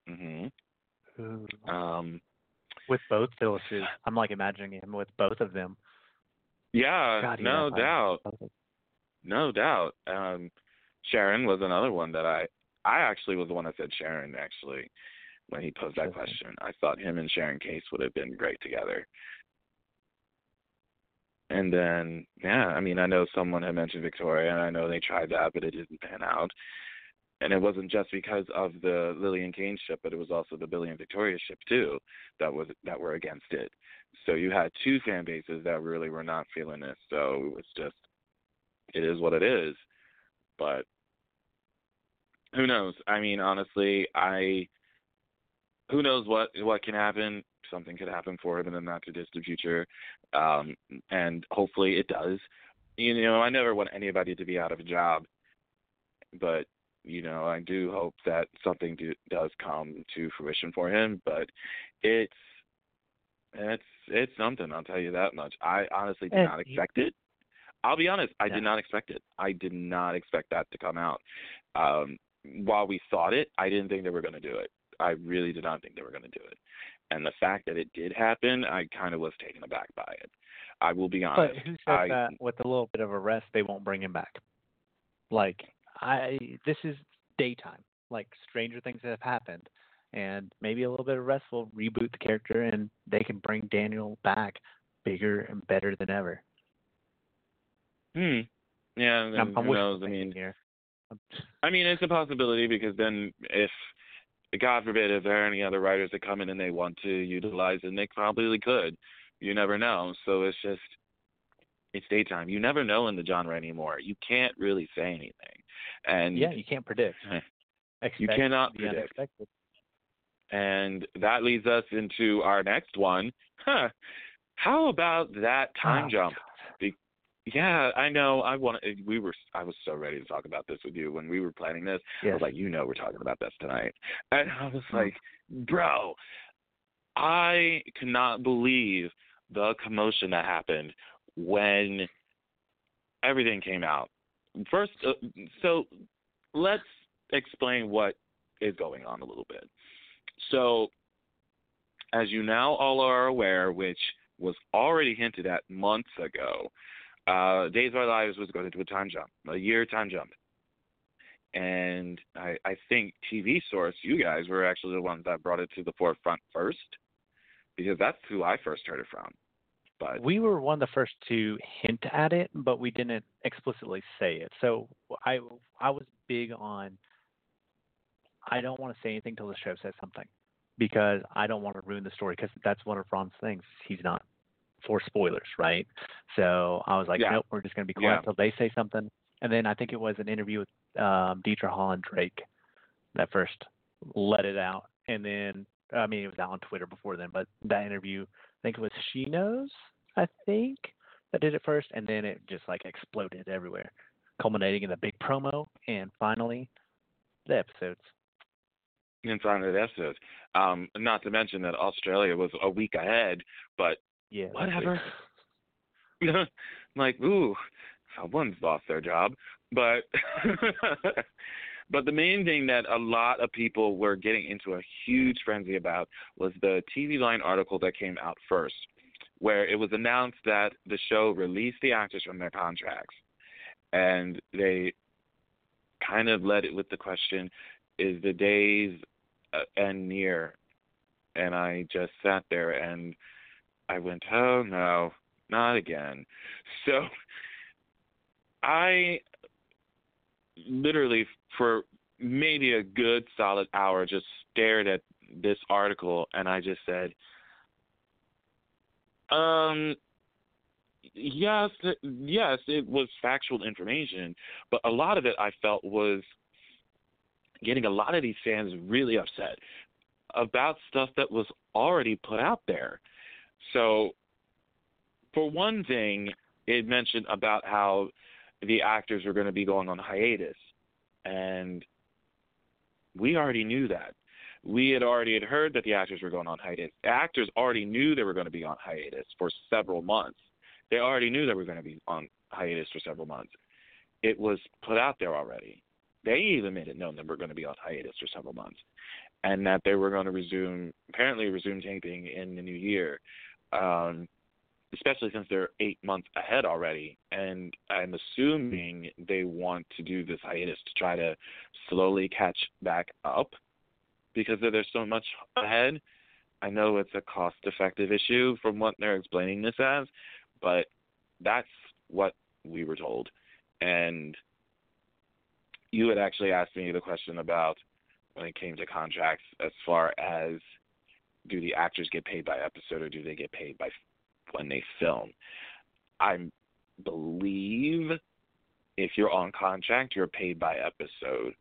Mm-hmm. Um, with both Phyllises, I'm like imagining him with both of them. Yeah, God, no doubt, no doubt. Um, Sharon was another one that I, I actually was the one that said Sharon actually when he posed that question. I thought him and Sharon Case would have been great together. And then, yeah, I mean, I know someone had mentioned Victoria, and I know they tried that, but it didn't pan out. and it wasn't just because of the Lillian Kane ship, but it was also the Billy and Victoria ship too that was that were against it. So you had two fan bases that really were not feeling this. So it was just, it is what it is. But who knows? I mean, honestly, I who knows what what can happen. Something could happen for him in the not too distant future, um, and hopefully it does. You know, I never want anybody to be out of a job, but you know, I do hope that something do, does come to fruition for him. But it's it's it's something. I'll tell you that much. I honestly did not expect it. I'll be honest. I did not expect it. I did not expect that to come out. Um, while we thought it, I didn't think they were going to do it. I really did not think they were going to do it. And the fact that it did happen, I kind of was taken aback by it. I will be honest. But who says I, that with a little bit of a rest they won't bring him back? Like I this is daytime. Like stranger things have happened. And maybe a little bit of rest will reboot the character and they can bring Daniel back bigger and better than ever. Hmm. Yeah. I'm who knows? I mean, here. I mean, it's a possibility because then if, God forbid, if there are any other writers that come in and they want to utilize it, and they probably could. You never know. So it's just, it's daytime. You never know in the genre anymore. You can't really say anything. And yeah, you can't predict. Expect you cannot predict. unexpected. And that leads us into our next one. Huh. How about that time Oh, jump? God. Yeah, I know. I want. We were. I was so ready to talk about this with you when we were planning this. I was like, you know, we're talking about this tonight, and I was Mm. like, bro, I cannot believe the commotion that happened when everything came out. First, uh, so let's explain what is going on a little bit. So, as you now all are aware, which was already hinted at months ago, uh, Days of Our Lives was going to do a time jump, a year time jump. And I, I think TV Source, you guys were actually the ones that brought it to the forefront first, because that's who I first heard it from. But we were one of the first to hint at it, but we didn't explicitly say it. So I I was big on I don't want to say anything till the show says something because I don't want to ruin the story because that's one of Ron's things. He's not for spoilers, right? So I was like, Yeah. nope, we're just gonna be quiet Yeah. till they say something. And then I think it was an interview with um, Deidre Hall and Drake that first let it out, and then I mean it was out on Twitter before then, but that interview I think it was She Knows, I think, that did it first, and then it just like exploded everywhere, culminating in the big promo, and finally, the episodes. inside of the episodes, um, not to mention that Australia was a week ahead, but Yeah. Whatever. weird. like, ooh, someone's lost their job. But but the main thing that a lot of people were getting into a huge frenzy about was the TV Line article that came out first, where it was announced that the show released the actors from their contracts, and they kind of led it with the question, "Is the days uh, end near?" And I just sat there and I went, oh no, not again. So I literally, for maybe a good solid hour, just stared at this article and I just said, um, yes, yes, it was factual information, but a lot of it I felt was getting a lot of these fans really upset about stuff that was already put out there. So, for one thing, it mentioned about how the actors were going to be going on hiatus, and we already knew that. We had already had heard that the actors were going on hiatus. Actors already knew they were going to be on hiatus for several months. They already knew they were going to be on hiatus for several months. It was put out there already. They even made it known that we're going to be on hiatus for several months, and that they were going to resume, apparently resume taping in the new year. Um, especially since they're eight months ahead already. And I'm assuming they want to do this hiatus to try to slowly catch back up because there's so much ahead. I know it's a cost effective issue from what they're explaining this as, but that's what we were told. And you had actually asked me the question about when it came to contracts as far as do the actors get paid by episode or do they get paid by when they film? I believe if you're on contract, you're paid by episode.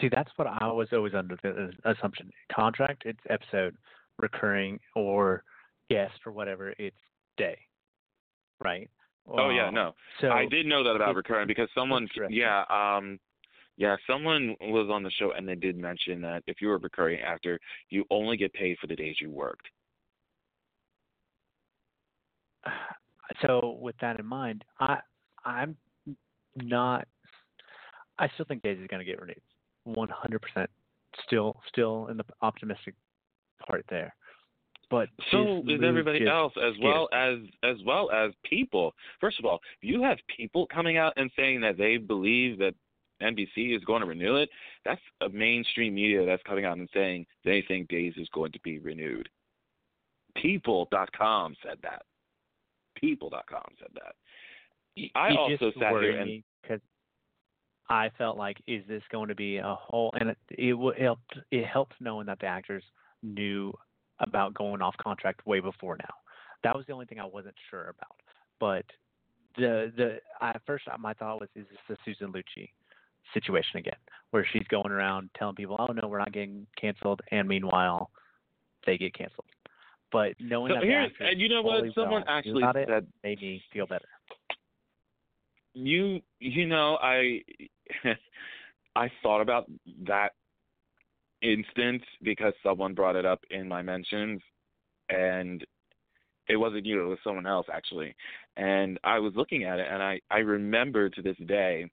See, that's what I was always under the assumption. Contract, it's episode, recurring or guest or whatever, it's day, right? oh yeah, Um, no. So I did know that about recurring because someone, yeah, um, yeah, someone was on the show and they did mention that if you're a recurring actor, you only get paid for the days you worked. so with that in mind, I I'm not. I still think Daisy is going to get renewed, 100%. Still, still in the optimistic part there. But So is everybody else, as well as as well as people. First of all, you have people coming out and saying that they believe that NBC is going to renew it. That's a mainstream media that's coming out and saying they think Days is going to be renewed. People.com said that. People.com said that. I it also just sat here and- because I felt like, is this going to be a whole? And it it, it helped. It helped knowing that the actors knew about going off contract way before now. That was the only thing I wasn't sure about. But the the at first my thought was, is this the Susan Lucci situation again, where she's going around telling people, oh no, we're not getting canceled, and meanwhile they get canceled. But knowing So that actors and you know what? Someone well actually about it, said made me feel better. you you know I I thought about that instance because someone brought it up in my mentions and it wasn't you it was someone else actually and I was looking at it and I I remember to this day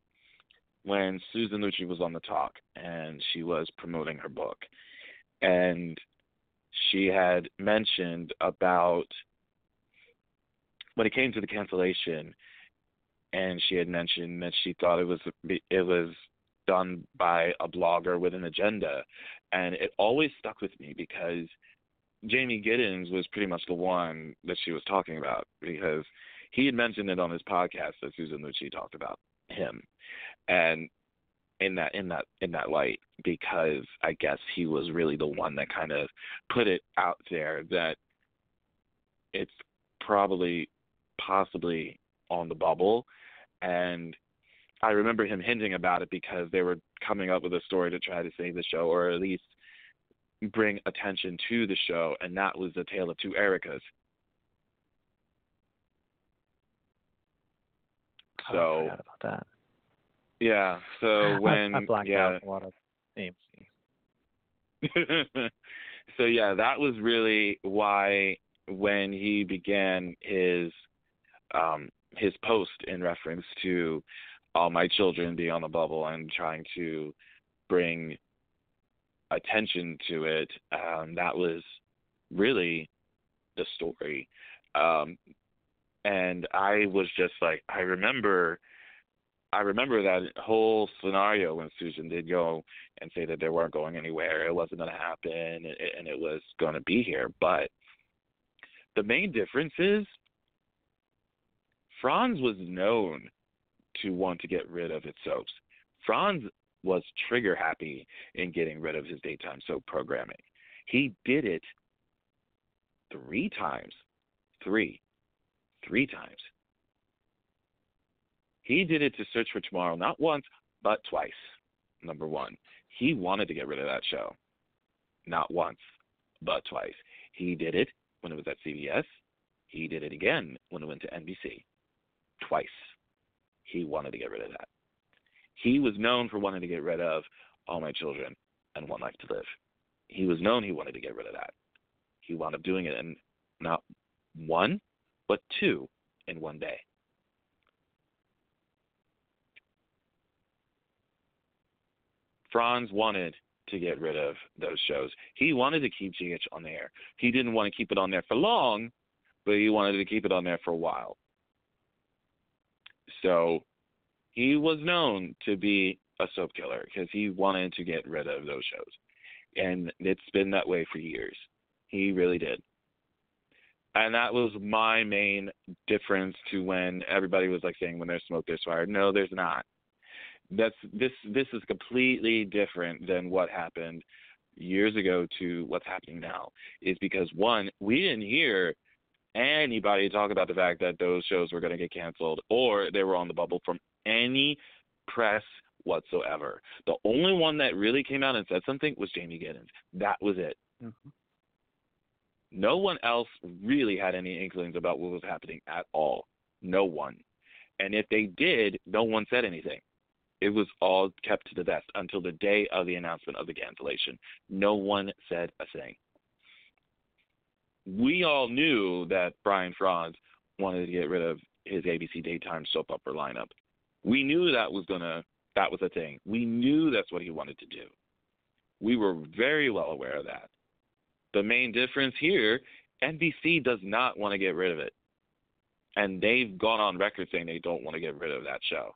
when Susan Lucci was on the talk and she was promoting her book. And she had mentioned about when it came to the cancellation and she had mentioned that she thought it was it was done by a blogger with an agenda. And it always stuck with me because Jamey Giddens was pretty much the one that she was talking about because he had mentioned it on his podcast that Susan Lucci talked about him. And in that in that in that light because I guess he was really the one that kind of put it out there that it's probably possibly on the bubble. And I remember him hinting about it because they were coming up with a story to try to save the show or at least bring attention to the show. And that was the tale of two Ericas. Oh, So I forgot about that. yeah, so when I, I blacked yeah out a lot of AMC. so yeah, that was really why when he began his um his post in reference to all my children being on the bubble and trying to bring attention to it, um, that was really the story. Um and I was just like I remember I remember that whole scenario when Susan did go and say that they weren't going anywhere, it wasn't going to happen, and it was going to be here. But the main difference is Frons was known to want to get rid of its soaps. Frons was trigger happy in getting rid of his daytime soap programming. He did it three times. Three. Three times. He did it to Search for Tomorrow, not once, but twice. Number one, he wanted to get rid of that show. Not once, but twice. He did it when it was at CBS. He did it again when it went to NBC. Twice. He wanted to get rid of that. He was known for wanting to get rid of All My Children and One Life to Live. He was known he wanted to get rid of that. He wound up doing it in not one, but two in one day. Frons wanted to get rid of those shows. He wanted to keep GH on the air. He didn't want to keep it on there for long, but he wanted to keep it on there for a while. So he was known to be a soap killer because he wanted to get rid of those shows. And it's been that way for years. He really did. And that was my main difference to when everybody was like saying when there's smoke there's fire. No, there's not. That's this this is completely different than what happened years ago to what's happening now. Is because one, we didn't hear anybody talk about the fact that those shows were going to get canceled or they were on the bubble from any press whatsoever. The only one that really came out and said something was Jamey Giddens. That was it. Mhm. No one else really had any inklings about what was happening at all. No one. And if they did, no one said anything. It was all kept to the vest until the day of the announcement of the cancellation. No one said a thing. We all knew that Brian Frons wanted to get rid of his ABC daytime soap opera lineup. We knew that was gonna that was a thing. We knew that's what he wanted to do. We were very well aware of that. The main difference here, NBC does not want to get rid of it. And they've gone on record saying they don't want to get rid of that show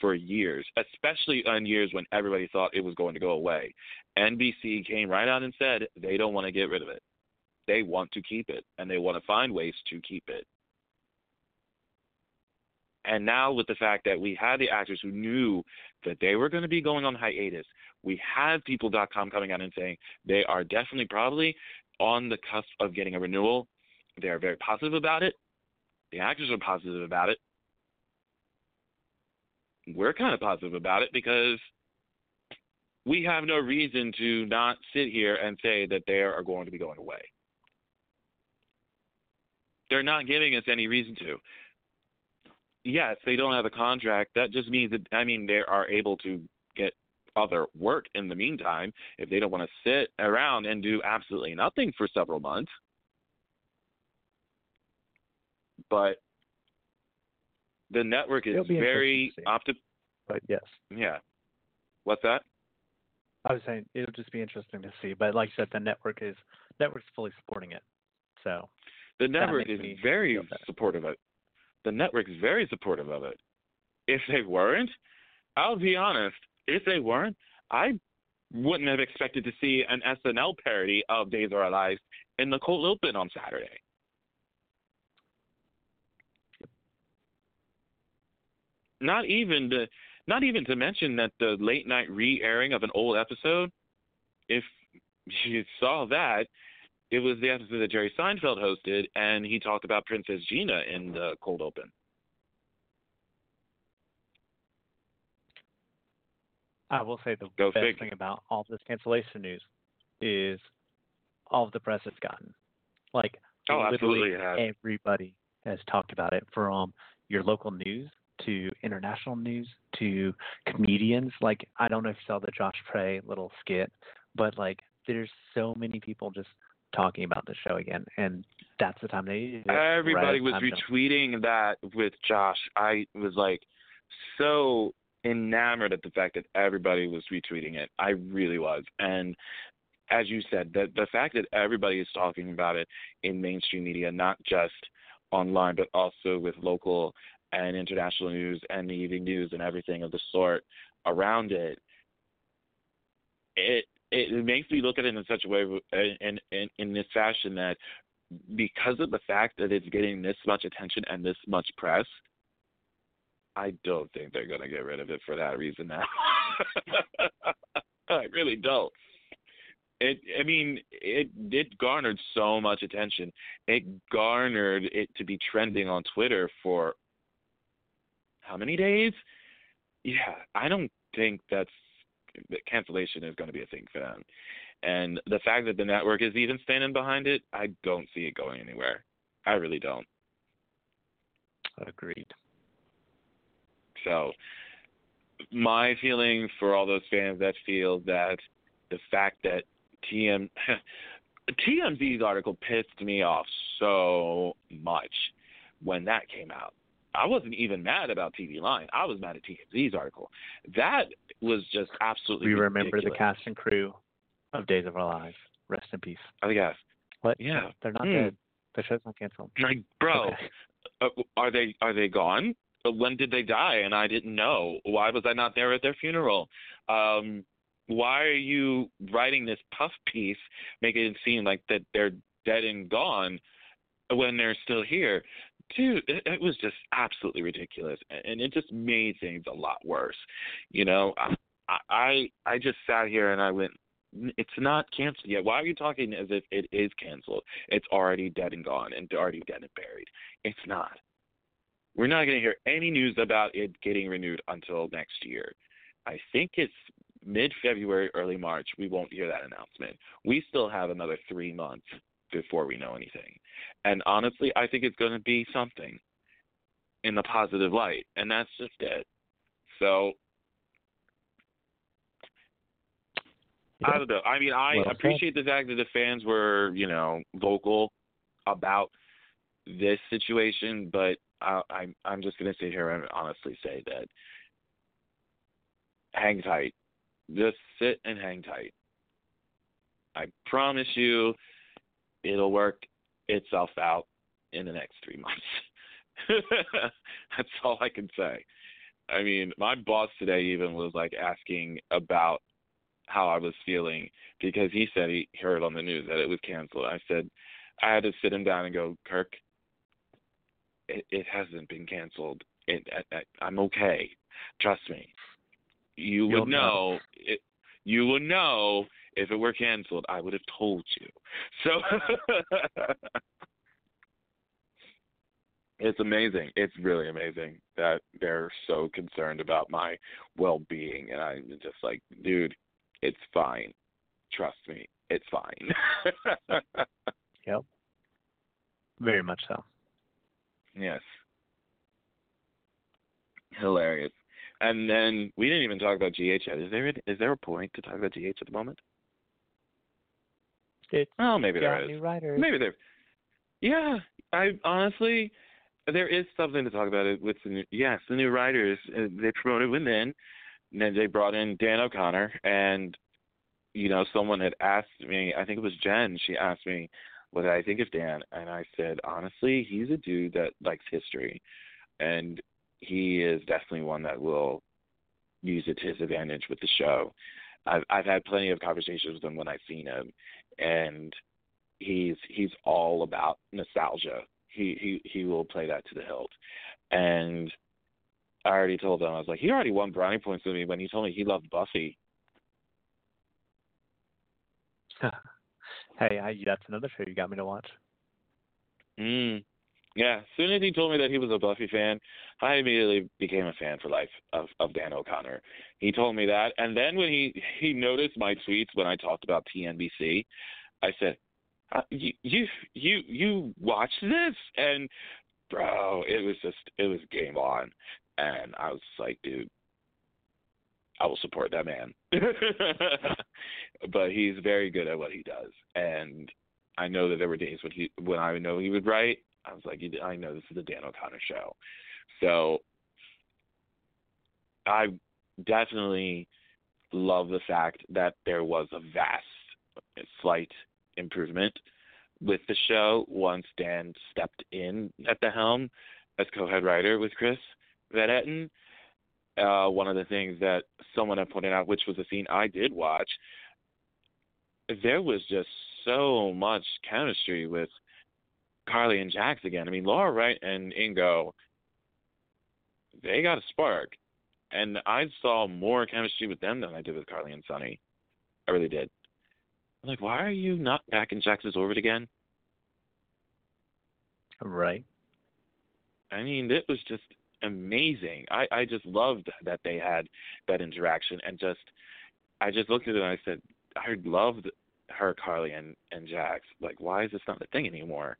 for years, especially on years when everybody thought it was going to go away. NBC came right out and said they don't want to get rid of it. They want to keep it, and they want to find ways to keep it. And now, with the fact that we had the actors who knew that they were going to be going on hiatus, we have People.com coming out and saying they are definitely probably on the cusp of getting a renewal. They are very positive about it. The actors are positive about it. We're kind of positive about it because we have no reason to not sit here and say that they are going to be going away. They're not giving us any reason to yes, they don't have a contract. That just means that I mean they are able to get other work in the meantime if they don't want to sit around and do absolutely nothing for several months. But the network is very opti- But yes, Yeah. What's that? I was saying it'll just be interesting to see. But like you said, the network is network's fully supporting it. So The network is very supportive of it. The network's very supportive of it. If they weren't, I'll be honest, if they weren't, I wouldn't have expected to see an SNL parody of Days of Our Lives in the cold open on Saturday. Not even to, not even to mention that the late night re-airing of an old episode. If you saw that, it was the episode that Jerry Seinfeld hosted, and he talked about Princess Gina in the cold open. I will say the Go best figure. thing about all this cancellation news is all of the press it's gotten. Like Oh, literally absolutely everybody has talked about it from your local news to international news to comedians. Like I don't know if you saw the Josh Prey little skit, but like there's so many people just talking about the show again, and that's the time they. Everybody was Right, to- retweeting that with Josh. I was like so enamored at the fact that everybody was retweeting it. I really was. And as you said, the the fact that everybody is talking about it in mainstream media, not just online, but also with local and international news and the evening news and everything of the sort around it, it it makes me look at it in such a way in in in this fashion that because of the fact that it's getting this much attention and this much press, I don't think they're going to get rid of it for that reason now. I really don't. It, I mean, it it garnered so much attention. It garnered it to be trending on Twitter for how many days? Yeah, I don't think that's that cancellation is going to be a thing for them. And the fact that the network is even standing behind it, I don't see it going anywhere. I really don't. Agreed. So, my feeling for all those fans that feel that the fact that TM TMZ's article pissed me off so much when that came out. I wasn't even mad about TV Line. I was mad at TMZ's article. That was just absolutely. We remember the cast and crew of Days of Our Lives. Rest in peace. I guess. What? Yeah. They're not Hmm. dead. The show's not canceled. Like, bro, Okay. uh, are they are they gone? Uh, When did they die? And I didn't know. Why was I not there at their funeral? Um, why are you writing this puff piece, making it seem like that they're dead and gone? when they're still here. Dude, it, it was just absolutely ridiculous, and it just made things a lot worse. You know, I I I just sat here and I went, it's not canceled yet. Why are you talking as if it is canceled? It's already dead and gone and already dead and buried. It's not. We're not going to hear any news about it getting renewed until next year. I think it's mid February, early March. We won't hear that announcement. We still have another three months before we know anything. And honestly, I think it's going to be something in the positive light, and that's just it. So I don't know. I mean, I Well appreciate the fact that the fans were, you know, vocal about this situation, but I, I'm I'm just gonna sit here and honestly say that hang tight, just sit and hang tight. I promise you, it'll work itself out in the next three months. That's all I can say. I mean, my boss today even was like asking about how I was feeling because he said he heard on the news that it was canceled. I said I had to sit him down and go, Kirk, it, it hasn't been canceled. It, I, I'm okay. Trust me. You You'll would know. It, you would know if it were canceled. I would have told you. So it's amazing. It's really amazing that they're so concerned about my well-being, and I'm just like, dude, it's fine. Trust me, it's fine. Yep. Very much so. yes. Hilarious. And then we didn't even talk about GH yet. Is there is there a point to talk about GH at the moment? It's Well, maybe there is. new writers. Maybe there. Yeah, I honestly, there is something to talk about it with the new. Yes, the new writers. uh, They promoted women. And then they brought in Dan O'Connor, and you know, someone had asked me. I think it was Jen. She asked me what I think of Dan, and I said honestly, he's a dude that likes history, and he is definitely one that will use it to his advantage with the show. I've I've had plenty of conversations with him when I've seen him, and he's he's all about nostalgia. He he he will play that to the hilt, and I already told him I was like he already won brownie points with me when he told me he loved Buffy. hey, I, that's another show you got me to watch. Mm. Yeah, as soon as he told me that he was a Buffy fan, I immediately became a fan for life of of Dan O'Connor. He told me that, and then when he he noticed my tweets when I talked about TNBC, I said, uh, "You you you you watch this?" And bro, it was just it was game on, and I was like, dude, I will support that man. but he's very good at what he does, and I know that there were days when he when I know he would write. I was like, I know this is the Dan O'Connor show, so I definitely love the fact that there was a vast, slight improvement with the show once Dan stepped in at the helm as co-head writer with Chris Van Etten. Uh, one of the things that someone had pointed out, which was a scene I did watch, there was just so much chemistry with Carly and Jax again. I mean, Laura Wright and Ingo, they got a spark. And I saw more chemistry with them than I did with Carly and Sonny. I really did. I'm like, why are you not back in Jax's orbit again? Right. I mean, it was just amazing. I, I just loved that they had that interaction and just I just looked at it and I said, I loved her, Carly and, and Jax. Like, why is this not the thing anymore?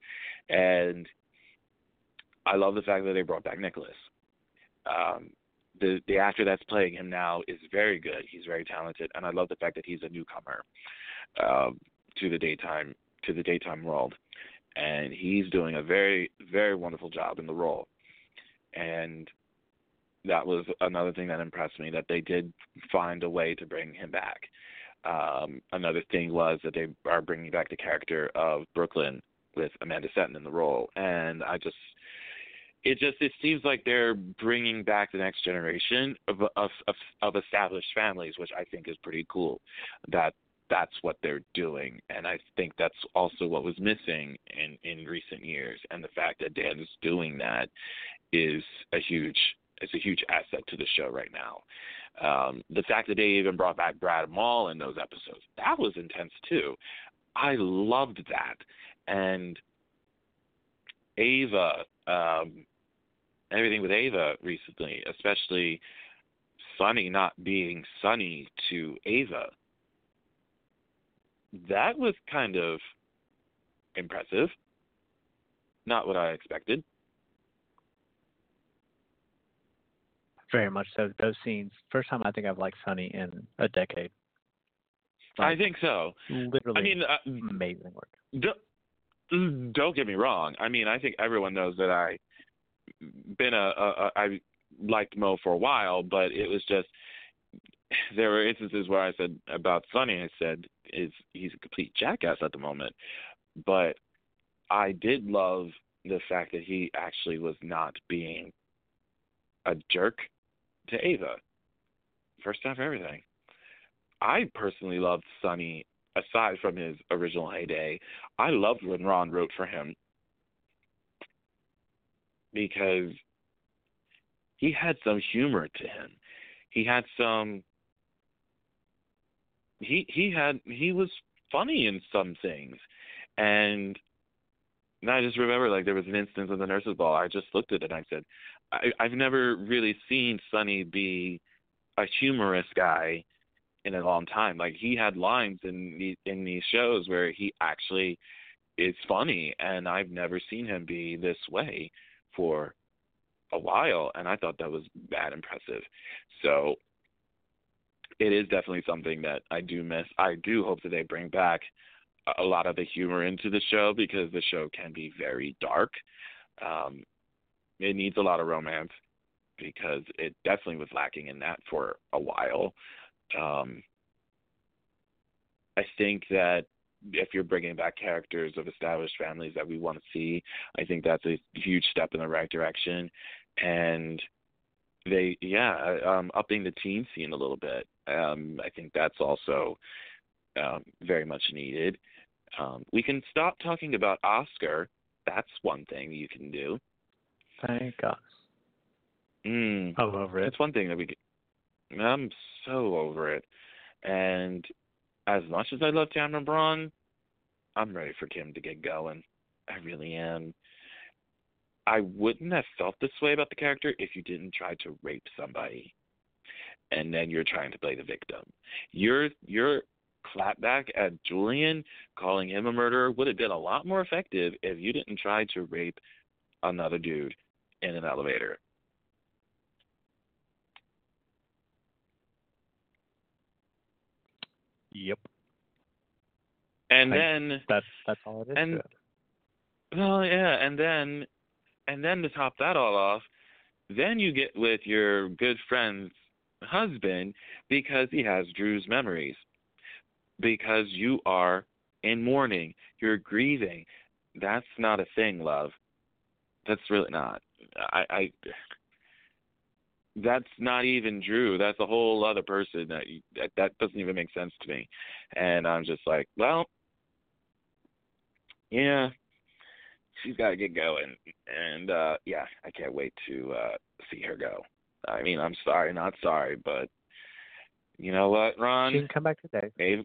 And I love the fact that they brought back Nicholas. Um, the the actor that's playing him now is very good. He's very talented, and I love the fact that he's a newcomer um, to the daytime to the daytime world, and he's doing a very very wonderful job in the role. And that was another thing that impressed me that they did find a way to bring him back. Um, another thing was that they are bringing back the character of Brooklyn with Amanda Setton in the role, and I just it just it seems like they're bringing back the next generation of of of, of established families, which I think is pretty cool. That that's what they're doing, and I think that's also what was missing in in recent years. And the fact that Dan is doing that is a huge is a huge asset to the show right now. Um, the fact that they even brought back Brad Maule in those episodes that was intense too. I loved that, and Ava, um, everything with Ava recently, especially Sonny not being Sonny to Ava that was kind of impressive. Not what I expected. Very much so. Those scenes, first time I think I've liked Sonny in a decade. Like, I think so. Literally, I mean, uh, amazing work. Don't, don't get me wrong. I mean, I think everyone knows that I been a, a, a I liked Mo for a while, but it was just there were instances where I said about Sonny, I said is he's a complete jackass at the moment, but I did love the fact that he actually was not being a jerk to Ava. First time for everything. I personally loved Sonny aside from his original heyday. I loved when Ron wrote for him because he had some humor to him. He had some he he had he was funny in some things, and and I just remember like there was an instance in the nurses' ball. I just looked at it and I said, I, I've never really seen Sonny be a humorous guy in a long time. Like he had lines in the, in these shows where he actually is funny, and I've never seen him be this way for a while, and I thought that was bad impressive. So it is definitely something that I do miss. I do hope that they bring back a lot of the humor into the show because the show can be very dark. Um, it needs a lot of romance because it definitely was lacking in that for a while. Um, I think that if you're bringing back characters of established families that we want to see, I think that's a huge step in the right direction. And they, yeah, um, upping the teen scene a little bit. Um, I think that's also um, very much needed. Um, we can stop talking about Oscar. That's one thing you can do. Thank God. Mm, I'm over it. It's one thing that we. Can, I'm so over it, and as much as I love Tamara Braun, I'm ready for Kim to get going. I really am. I wouldn't have felt this way about the character if you didn't try to rape somebody and then you're trying to play the victim. Your your clapback at Julian calling him a murderer would have been a lot more effective if you didn't try to rape another dude in an elevator. Yep. And I, then that's that's all it is. and well, yeah, and then and then to top that all off, then you get with your good friend's husband because he has Drew's memories. Because you are in mourning, you're grieving. That's not a thing, love. That's really not. I, I that's not even Drew. That's a whole other person that, you, that that doesn't even make sense to me. And I'm just like, well, yeah, she's got to get going. And uh yeah, I can't wait to uh see her go. I mean, I'm sorry, not sorry, but you know what, Ron? She can come back today. Ava,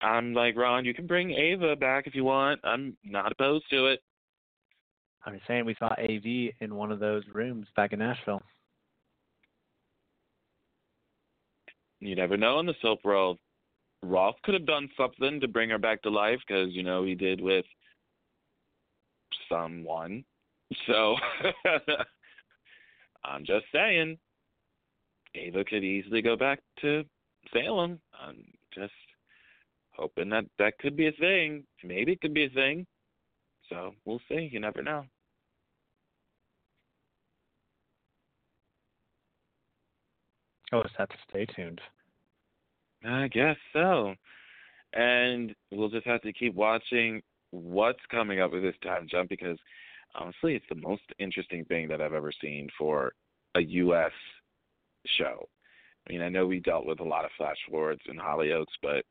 I'm like Ron. You can bring Ava back if you want. I'm not opposed to it. I'm just saying we saw Ava in one of those rooms back in Nashville. You never know in the soap world. Rolf could have done something to bring her back to life because you know he did with someone. So I'm just saying, Ava could easily go back to Salem. I'm just hoping that that could be a thing. Maybe it could be a thing. So we'll see. You never know. Oh, just have to stay tuned. I guess so. And we'll just have to keep watching what's coming up with this time jump because honestly, it's the most interesting thing that I've ever seen for a U.S. show. I mean, I know we dealt with a lot of flash forwards in Hollyoaks, but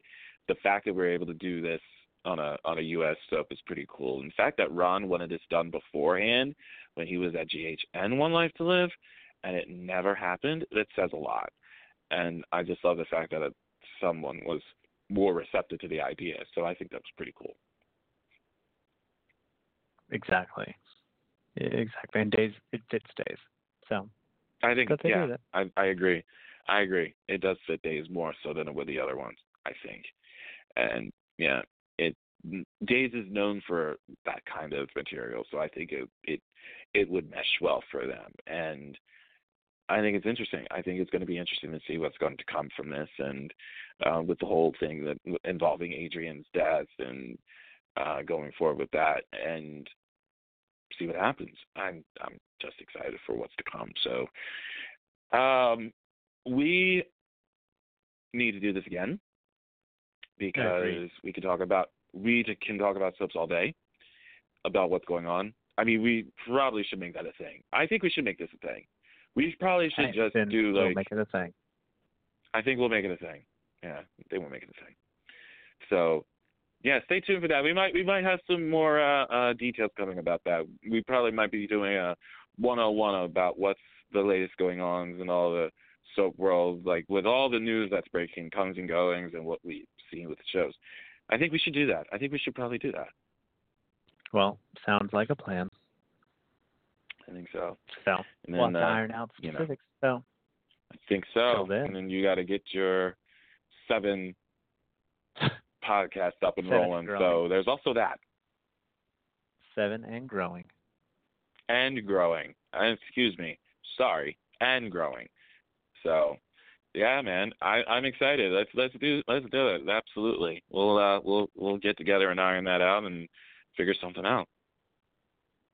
the fact that we're able to do this on a on a US soap is pretty cool. In fact that Ron wanted this done beforehand when he was at GHN One Life to Live and it never happened, that says a lot. And I just love the fact that it, someone was more receptive to the idea. So I think that was pretty cool. Exactly. Exactly. And days it fits days. So I think Good to hear yeah, that. I I agree. I agree. It does fit days more so than it would the other ones, I think. And yeah, it Days is known for that kind of material, so I think it it it would mesh well for them. And I think it's interesting. I think it's going to be interesting to see what's going to come from this, and uh, with the whole thing that involving Adrienne's death and uh, going forward with that, and see what happens. I'm I'm just excited for what's to come. So, um, we need to do this again because we can talk about we can talk about soaps all day about what's going on. I mean, we probably should make that a thing. I think we should make this a thing. We probably should just do we'll make it a thing. I think we'll make it a thing. Yeah, they won't make it a thing. So, yeah, stay tuned for that. We might we might have some more uh, uh, details coming about that. We probably might be doing a 101 about what's the latest going on in all the soap world, like with all the news that's breaking, comings and goings, and what we've seen with the shows. I think we should do that. I think we should probably do that. Well, sounds like a plan. I think so. So And then, uh, iron out you know. specifics. So I think so. Then. And then you got to get your seven podcasts up and Seven rolling. growing. So there's also that. seven and growing. and growing. And excuse me, sorry, and growing. So, yeah, man, I, I'm excited. Let's let's do let's do it. Absolutely, we'll uh, we'll we'll get together and iron that out and figure something out.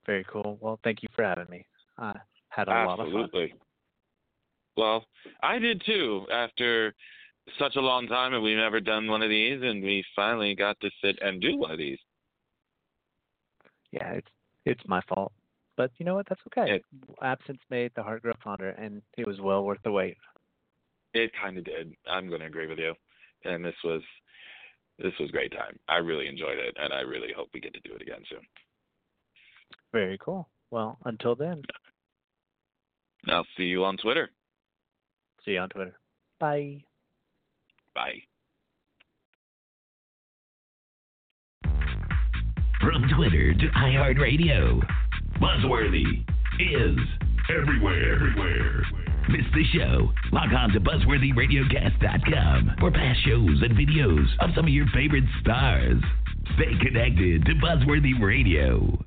Very cool. Well, thank you for having me. I had a lot of fun. Absolutely. Well, I did too. After such a long time, and we've never done one of these, and we finally got to sit and do one of these. Yeah, it's it's my fault. But you know what? That's okay. It- Absence made the heart grow fonder, and it was well worth the wait. It kind of did. I'm going to agree with you. And this was this was great time. I really enjoyed it, and I really hope we get to do it again soon. Very cool. Well, until then, I'll see you on Twitter. see you on Twitter. Bye. Bye. From Twitter to iHeartRadio, Buzzworthy is everywhere. Everywhere. Miss the show? Log on to BuzzworthyRadiocast.com for past shows and videos of some of your favorite stars. Stay connected to Buzzworthy Radio.